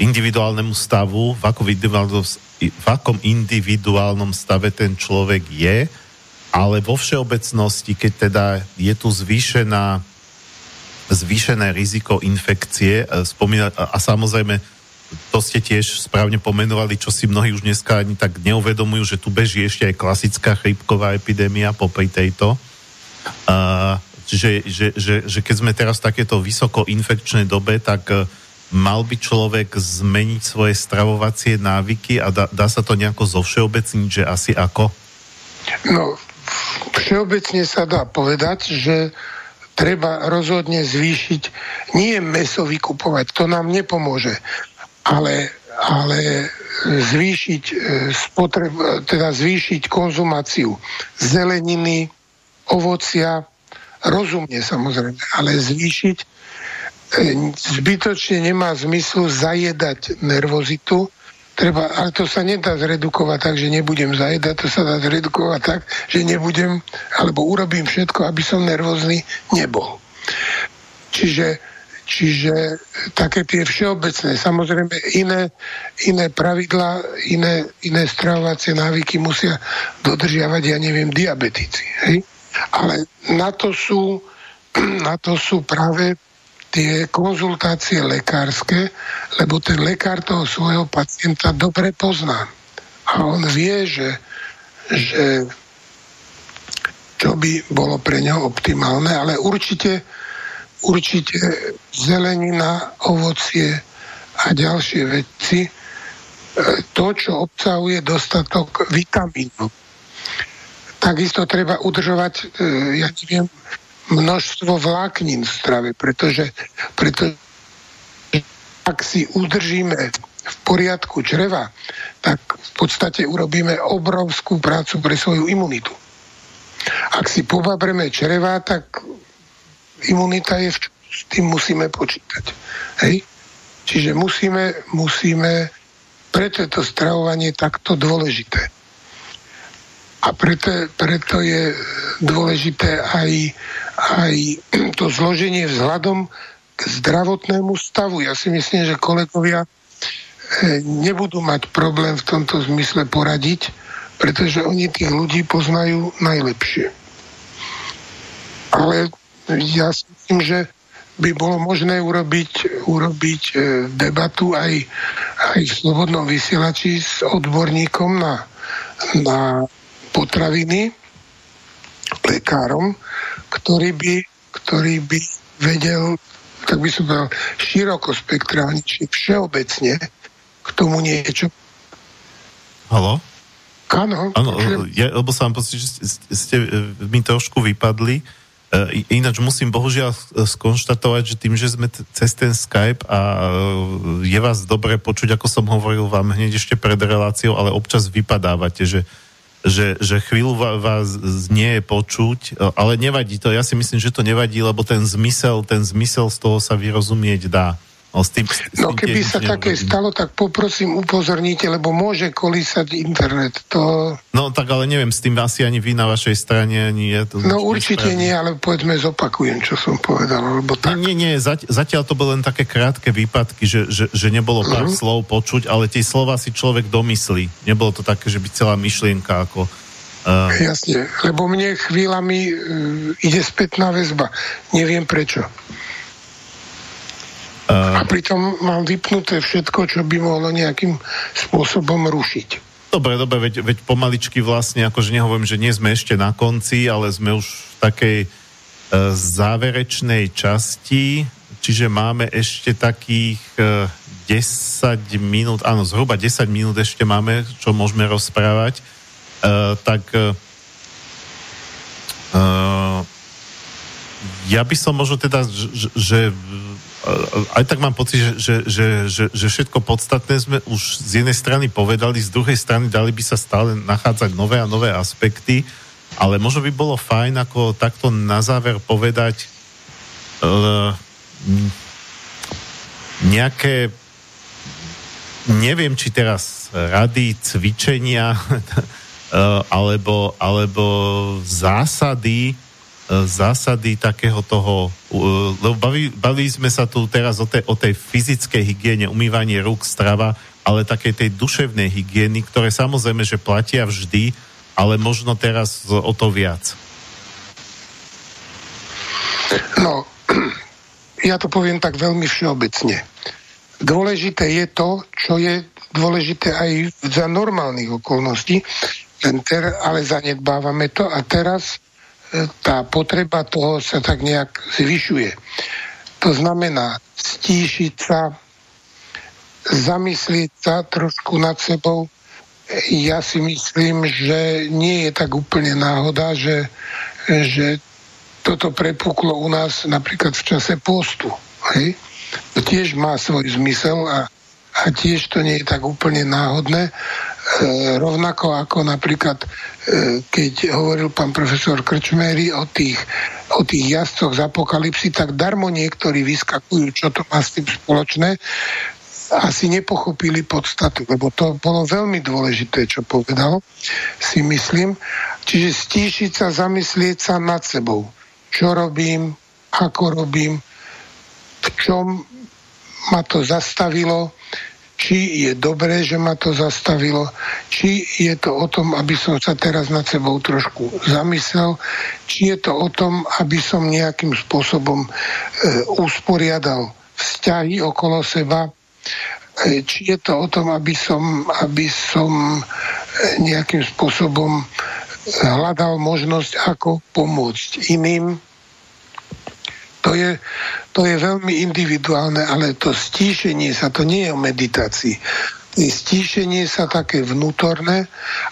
individuálnemu stavu, v akom, v akom individuálnom stave ten človek je, ale vo všeobecnosti, keď teda je tu zvýšená, zvýšené riziko infekcie, e, spomína, a, samozrejme to ste tiež správne pomenovali, čo si mnohí už dneska ani tak neuvedomujú, že tu beží ešte aj klasická chrípková epidémia popri tejto. Uh, že, že, že, že keď sme teraz v takéto vysoko infekčnej dobe, tak uh, mal by človek zmeniť svoje stravovacie návyky a dá, dá sa to nejako zovšeobecniť, že asi ako? No, všeobecne sa dá povedať, že treba rozhodne zvýšiť, nie meso vykupovať, to nám nepomôže, ale, ale zvýšiť e, spotreb, teda zvýšiť konzumáciu zeleniny, ovocia, rozumne samozrejme, ale zvýšiť e, zbytočne nemá zmyslu zajedať nervozitu, treba, ale to sa nedá zredukovať tak, že nebudem zajedať, to sa dá zredukovať tak, že nebudem, alebo urobím všetko, aby som nervózny nebol. Čiže Čiže také tie všeobecné, samozrejme iné, iné pravidlá, iné, iné stravovacie návyky musia dodržiavať, ja neviem, diabetici. Hej? Ale na to, sú, na to sú práve tie konzultácie lekárske, lebo ten lekár toho svojho pacienta dobre pozná. A on vie, že, že čo by bolo pre neho optimálne, ale určite určite zelenina, ovocie a ďalšie veci, e, to, čo obsahuje dostatok vitamínov. Takisto treba udržovať, e, ja neviem, množstvo vláknin v strave, pretože, pretože ak si udržíme v poriadku čreva, tak v podstate urobíme obrovskú prácu pre svoju imunitu. Ak si pobabreme čreva, tak imunita je, s tým musíme počítať. Hej? Čiže musíme, musíme, preto je to stravovanie takto dôležité. A preto, preto je dôležité aj, aj to zloženie vzhľadom k zdravotnému stavu. Ja si myslím, že kolegovia eh, nebudú mať problém v tomto zmysle poradiť, pretože oni tých ľudí poznajú najlepšie. Ale ja si myslím, že by bolo možné urobiť, urobiť e, debatu aj, aj v slobodnom vysielači s odborníkom na, na potraviny, lekárom, ktorý by, ktorý by vedel, tak by som povedal, široko spektrálne, či všeobecne k tomu niečo. Halo? Áno. Áno, ja, lebo som vám pocit, že ste, ste mi trošku vypadli E, ináč musím bohužiaľ skonštatovať, že tým, že sme t- cez ten Skype a e, je vás dobre počuť, ako som hovoril vám hneď ešte pred reláciou, ale občas vypadávate, že, že, že chvíľu vás nie je počuť, e, ale nevadí to. Ja si myslím, že to nevadí, lebo ten zmysel, ten zmysel z toho sa vyrozumieť dá. No, s tým, s no keby sa také stalo, tak poprosím upozornite, lebo môže kolísať internet. To... No tak ale neviem, s tým asi ani vy na vašej strane ani je to... No určite nie, ale povedzme zopakujem, čo som povedal, lebo tak... Nie, nie, zatiaľ to boli len také krátke výpadky, že, že, že nebolo pár uh-huh. slov počuť, ale tie slova si človek domyslí. Nebolo to také, že by celá myšlienka ako... Uh... Jasne, lebo mne chvíľami uh, ide spätná väzba. Neviem prečo. A pritom mám vypnuté všetko, čo by mohlo nejakým spôsobom rušiť. Dobre, dobre, veď, veď pomaličky vlastne, akože nehovorím, že nie sme ešte na konci, ale sme už v takej e, záverečnej časti, čiže máme ešte takých e, 10 minút, áno, zhruba 10 minút ešte máme, čo môžeme rozprávať. E, tak e, e ja by som možno teda, že, že aj tak mám pocit, že, že, že, že všetko podstatné sme už z jednej strany povedali, z druhej strany dali by sa stále nachádzať nové a nové aspekty, ale možno by bolo fajn ako takto na záver povedať uh, nejaké neviem, či teraz rady, cvičenia uh, alebo, alebo zásady zásady takého toho, lebo baví, bavili sme sa tu teraz o tej, o tej fyzickej hygiene, umývanie rúk, strava, ale takej tej duševnej hygieny, ktoré samozrejme, že platia vždy, ale možno teraz o to viac. No, ja to poviem tak veľmi všeobecne. Dôležité je to, čo je dôležité aj za normálnych okolností, ale zanedbávame to a teraz tá potreba toho sa tak nejak zvyšuje. To znamená stíšiť sa, zamyslieť sa trošku nad sebou. Ja si myslím, že nie je tak úplne náhoda, že, že toto prepuklo u nás napríklad v čase postu. Hej? To tiež má svoj zmysel a, a tiež to nie je tak úplne náhodné, rovnako ako napríklad, e, keď hovoril pán profesor Krčmery o tých, o tých jazdcoch z apokalipsy, tak darmo niektorí vyskakujú, čo to má s tým spoločné, asi nepochopili podstatu, lebo to bolo veľmi dôležité, čo povedal, si myslím. Čiže stíšiť sa, zamyslieť sa nad sebou. Čo robím, ako robím, v čom ma to zastavilo, či je dobré, že ma to zastavilo, či je to o tom, aby som sa teraz nad sebou trošku zamyslel, či je to o tom, aby som nejakým spôsobom e, usporiadal vzťahy okolo seba, e, či je to o tom, aby som, aby som e, nejakým spôsobom hľadal možnosť, ako pomôcť iným, to je, to je veľmi individuálne, ale to stíšenie sa, to nie je o meditácii. Stíšenie sa také vnútorné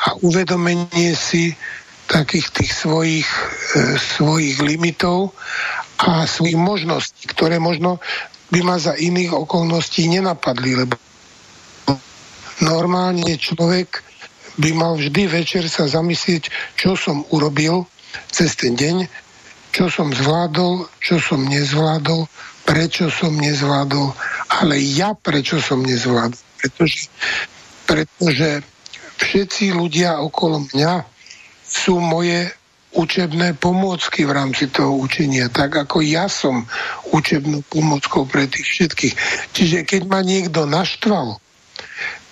a uvedomenie si takých tých svojich, e, svojich limitov a svojich možností, ktoré možno by ma za iných okolností nenapadli, lebo normálne človek by mal vždy večer sa zamyslieť, čo som urobil cez ten deň, čo som zvládol, čo som nezvládol, prečo som nezvládol, ale ja prečo som nezvládol. Pretože, pretože všetci ľudia okolo mňa sú moje učebné pomôcky v rámci toho učenia, tak ako ja som učebnou pomôckou pre tých všetkých. Čiže keď ma niekto naštval,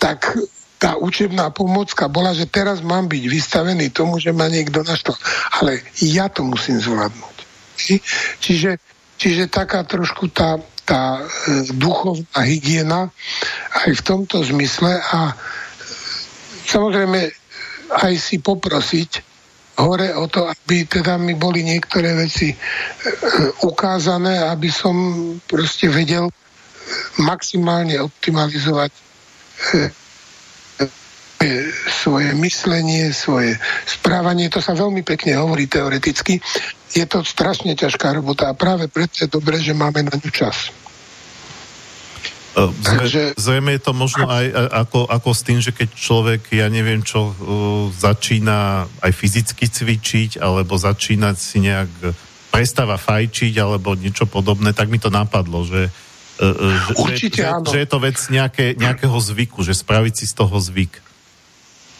tak tá učebná pomocka bola, že teraz mám byť vystavený tomu, že ma niekto naštval. Ale ja to musím zvládnuť. Čiže, čiže taká trošku tá, tá e, duchovná hygiena aj v tomto zmysle a e, samozrejme aj si poprosiť hore o to, aby teda mi boli niektoré veci e, ukázané, aby som proste vedel maximálne optimalizovať svoje myslenie, svoje správanie. To sa veľmi pekne hovorí teoreticky. Je to strašne ťažká robota a práve preto je dobré, že máme na ňu čas. Uh, Takže... Zrejme je to možno aj ako, ako s tým, že keď človek, ja neviem čo, uh, začína aj fyzicky cvičiť, alebo začína si nejak prestáva fajčiť, alebo niečo podobné, tak mi to napadlo, že, uh, Určite že, áno. že je to vec nejaké, nejakého zvyku, že spraviť si z toho zvyk.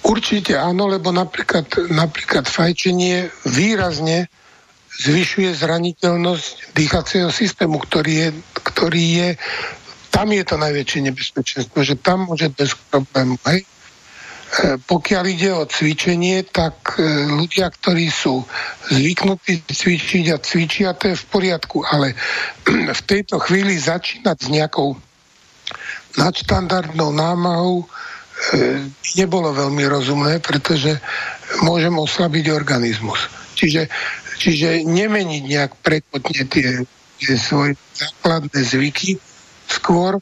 Určite áno, lebo napríklad, napríklad fajčenie výrazne zvyšuje zraniteľnosť dýchacieho systému, ktorý je, ktorý je tam je to najväčšie nebezpečenstvo, že tam môže bez problému. Hej? E, pokiaľ ide o cvičenie, tak e, ľudia, ktorí sú zvyknutí cvičiť a cvičia, to je v poriadku, ale v tejto chvíli začínať s nejakou nadštandardnou námahou E, nebolo veľmi rozumné, pretože môžem oslabiť organizmus. Čiže, čiže nemeniť nejak prekotne tie, tie svoje základné zvyky, skôr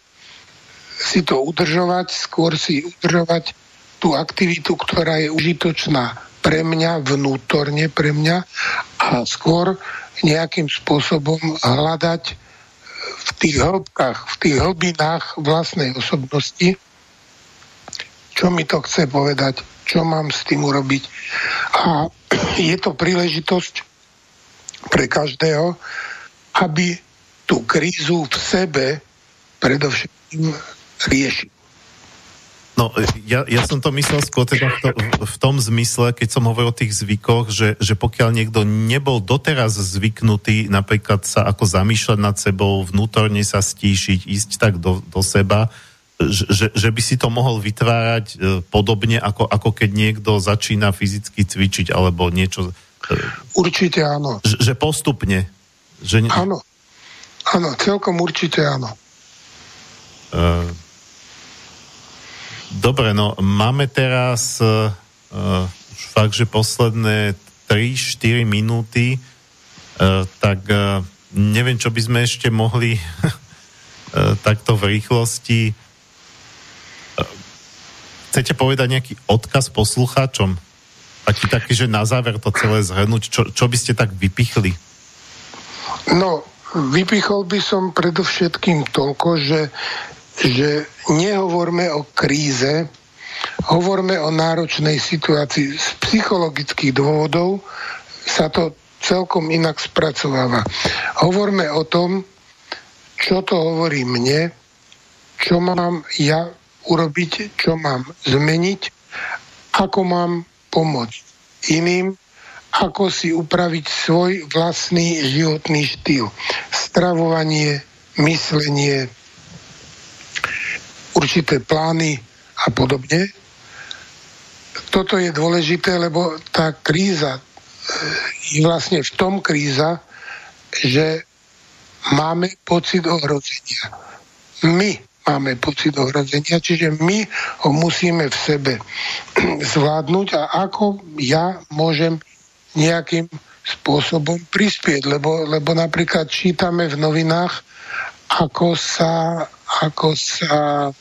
si to udržovať, skôr si udržovať tú aktivitu, ktorá je užitočná pre mňa, vnútorne pre mňa a skôr nejakým spôsobom hľadať v tých hĺbkach, v tých hlbinách vlastnej osobnosti čo mi to chce povedať, čo mám s tým urobiť. A je to príležitosť pre každého, aby tú krízu v sebe predovšetkým riešil. No, ja, ja som to myslel skôr teda v, to, v tom zmysle, keď som hovoril o tých zvykoch, že, že pokiaľ niekto nebol doteraz zvyknutý napríklad sa ako zamýšľať nad sebou, vnútorne sa stíšiť, ísť tak do, do seba, že, že by si to mohol vytvárať e, podobne, ako, ako keď niekto začína fyzicky cvičiť alebo niečo. E, určite áno. Že, že postupne. Že... Áno. Áno, celkom určite áno. Uh, dobre, no máme teraz uh, už fakt, že posledné 3-4 minúty, uh, tak uh, neviem, čo by sme ešte mohli uh, takto v rýchlosti chcete povedať nejaký odkaz poslucháčom? Taký, taký, že na záver to celé zhrnúť, čo, čo by ste tak vypichli? No, vypichol by som predovšetkým toľko, že, že nehovorme o kríze hovorme o náročnej situácii. Z psychologických dôvodov sa to celkom inak spracováva. Hovorme o tom, čo to hovorí mne, čo mám ja urobiť, čo mám zmeniť, ako mám pomôcť iným, ako si upraviť svoj vlastný životný štýl. Stravovanie, myslenie, určité plány a podobne. Toto je dôležité, lebo tá kríza je vlastne v tom kríza, že máme pocit ohrozenia. My máme pocit ohrozenia, čiže my ho musíme v sebe zvládnuť a ako ja môžem nejakým spôsobom prispieť, lebo, lebo napríklad čítame v novinách, ako sa, ako sa e,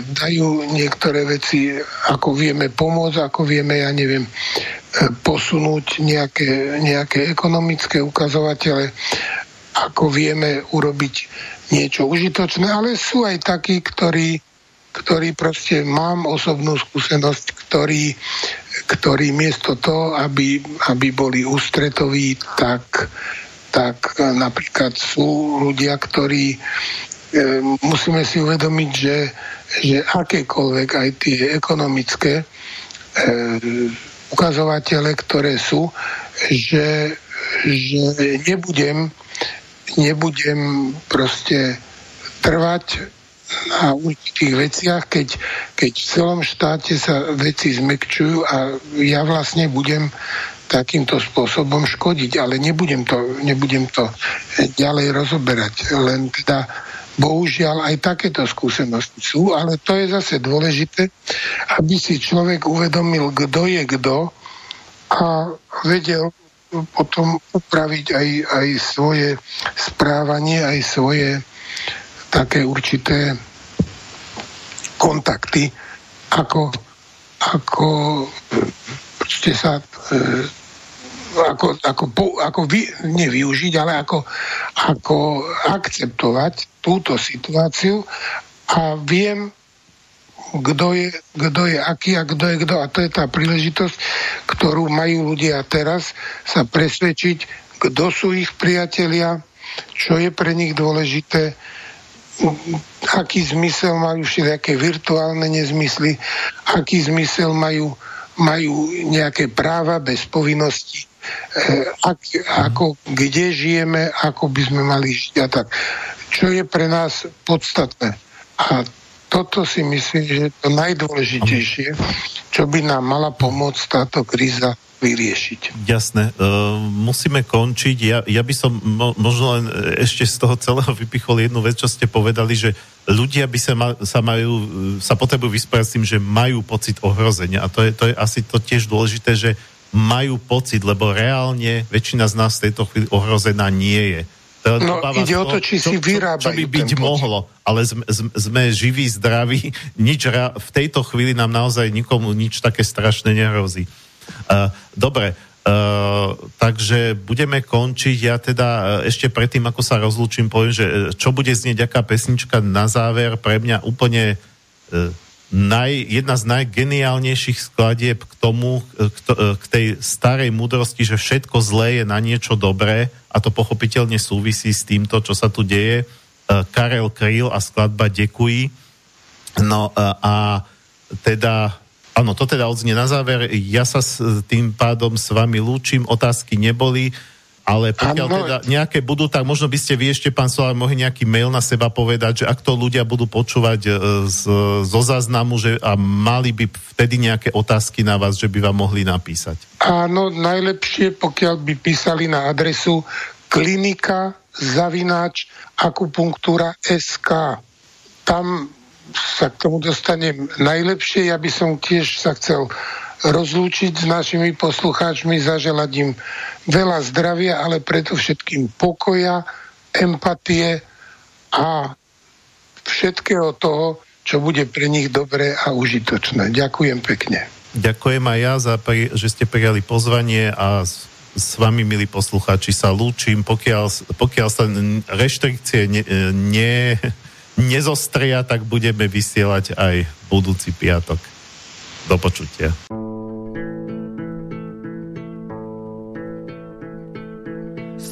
dajú niektoré veci, ako vieme pomôcť, ako vieme, ja neviem, e, posunúť nejaké, nejaké ekonomické ukazovatele, ako vieme urobiť niečo užitočné, ale sú aj takí, ktorí, ktorí proste mám osobnú skúsenosť, ktorí, ktorí miesto toho, aby, aby boli ústretoví, tak, tak napríklad sú ľudia, ktorí e, musíme si uvedomiť, že, že akékoľvek aj tie ekonomické e, ukazovatele, ktoré sú, že, že nebudem nebudem proste trvať na určitých veciach, keď, keď v celom štáte sa veci zmekčujú a ja vlastne budem takýmto spôsobom škodiť, ale nebudem to, nebudem to ďalej rozoberať. Len teda bohužiaľ aj takéto skúsenosti sú, ale to je zase dôležité, aby si človek uvedomil, kto je kto a vedel potom upraviť aj, aj svoje správanie, aj svoje také určité kontakty, ako, ako proste sa e, ako, ako, ako vy, nevyužiť, ale ako, ako akceptovať túto situáciu. A viem kto je, kto je aký a kto je kto. A to je tá príležitosť, ktorú majú ľudia teraz sa presvedčiť, kto sú ich priatelia, čo je pre nich dôležité, aký zmysel majú všelijaké virtuálne nezmysly, aký zmysel majú, majú nejaké práva bez povinnosti, e, ak, ako, kde žijeme, ako by sme mali žiť a tak. Čo je pre nás podstatné. A toto si myslím, že je to najdôležitejšie, čo by nám mala pomôcť táto kríza vyriešiť. Jasné, uh, musíme končiť. Ja, ja by som mo, možno len ešte z toho celého vypichol jednu vec, čo ste povedali, že ľudia by sa, ma, sa majú, e, sa potrebujú vysporiadať s tým, že majú pocit ohrozenia. A to je, to je asi to tiež dôležité, že majú pocit, lebo reálne väčšina z nás v tejto chvíli ohrozená nie je No, ide o to, či si vyrábajú Čo by byť mohlo, ale sme, sme živí, zdraví, nič v tejto chvíli nám naozaj nikomu nič také strašné nehrozí. Uh, dobre, Uh, takže budeme končiť. Ja teda uh, ešte predtým, ako sa rozlúčim, poviem, že čo bude znieť aká pesnička na záver, pre mňa úplne uh, naj, jedna z najgeniálnejších skladieb k tomu, k, to, k tej starej múdrosti, že všetko zlé je na niečo dobré a to pochopiteľne súvisí s týmto, čo sa tu deje. E, Karel Kryl a skladba Dekuji. No e, a teda, áno, to teda odznie na záver. Ja sa s tým pádom s vami lúčim, otázky neboli. Ale pokiaľ ano. teda nejaké budú, tak možno by ste vy ešte, pán Solár, mohli nejaký mail na seba povedať, že ak to ľudia budú počúvať e, z, zo záznamu, že a mali by vtedy nejaké otázky na vás, že by vám mohli napísať. Áno, najlepšie, pokiaľ by písali na adresu klinika zavináč akupunktúra SK. Tam sa k tomu dostanem najlepšie. Ja by som tiež sa chcel rozlúčiť s našimi poslucháčmi, zaželať im veľa zdravia, ale preto všetkým pokoja, empatie a všetkého toho, čo bude pre nich dobré a užitočné. Ďakujem pekne. Ďakujem aj ja, za, že ste prijali pozvanie a s, s vami, milí poslucháči, sa lúčim. Pokiaľ, pokiaľ sa reštrikcie ne, ne, nezostria, tak budeme vysielať aj budúci piatok. Do počutia.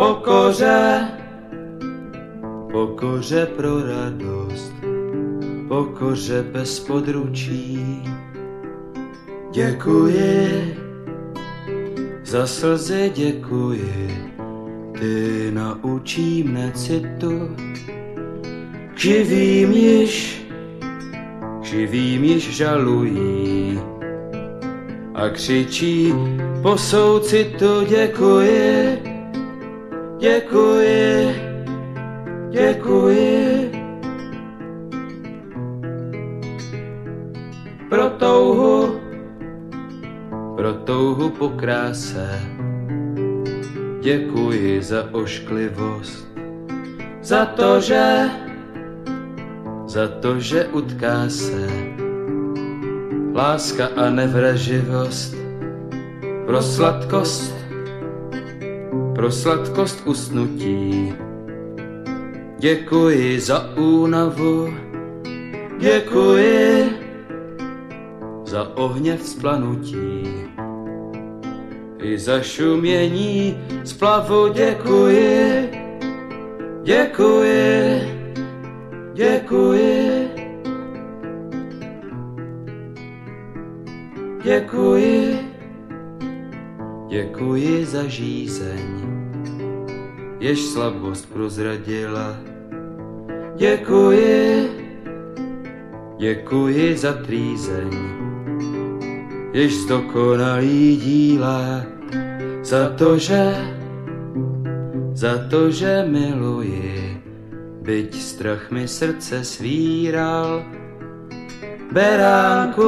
Pokoře, pokoře pro radost, pokoře bez područí. Děkuji, za slzy děkuji, ty naučí mne citu. K již, k živým již žalují. A křičí po soucitu děkuji, děkuji, děkuji. Pro touhu, pro touhu po kráse, děkuji za ošklivost, za to, že, za to, že utká se láska a nevraživost. Pro sladkost, pro sladkost usnutí. Děkuji za únavu, děkuji za ohně vzplanutí. I za šumění splavu děkuji, děkuji, děkuji. Děkuji, děkuji za žízeň, jež slabost prozradila. Děkuji, děkuji za trýzeň, jež zdokonalý díla. Za to, že, za to, že miluji, byť strach mi srdce svíral. Beránku,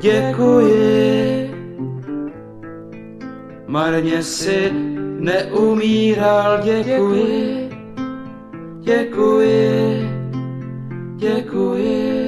děkuji. Marně si neumíral, děkuji, děkuji, děkuji, děkuji.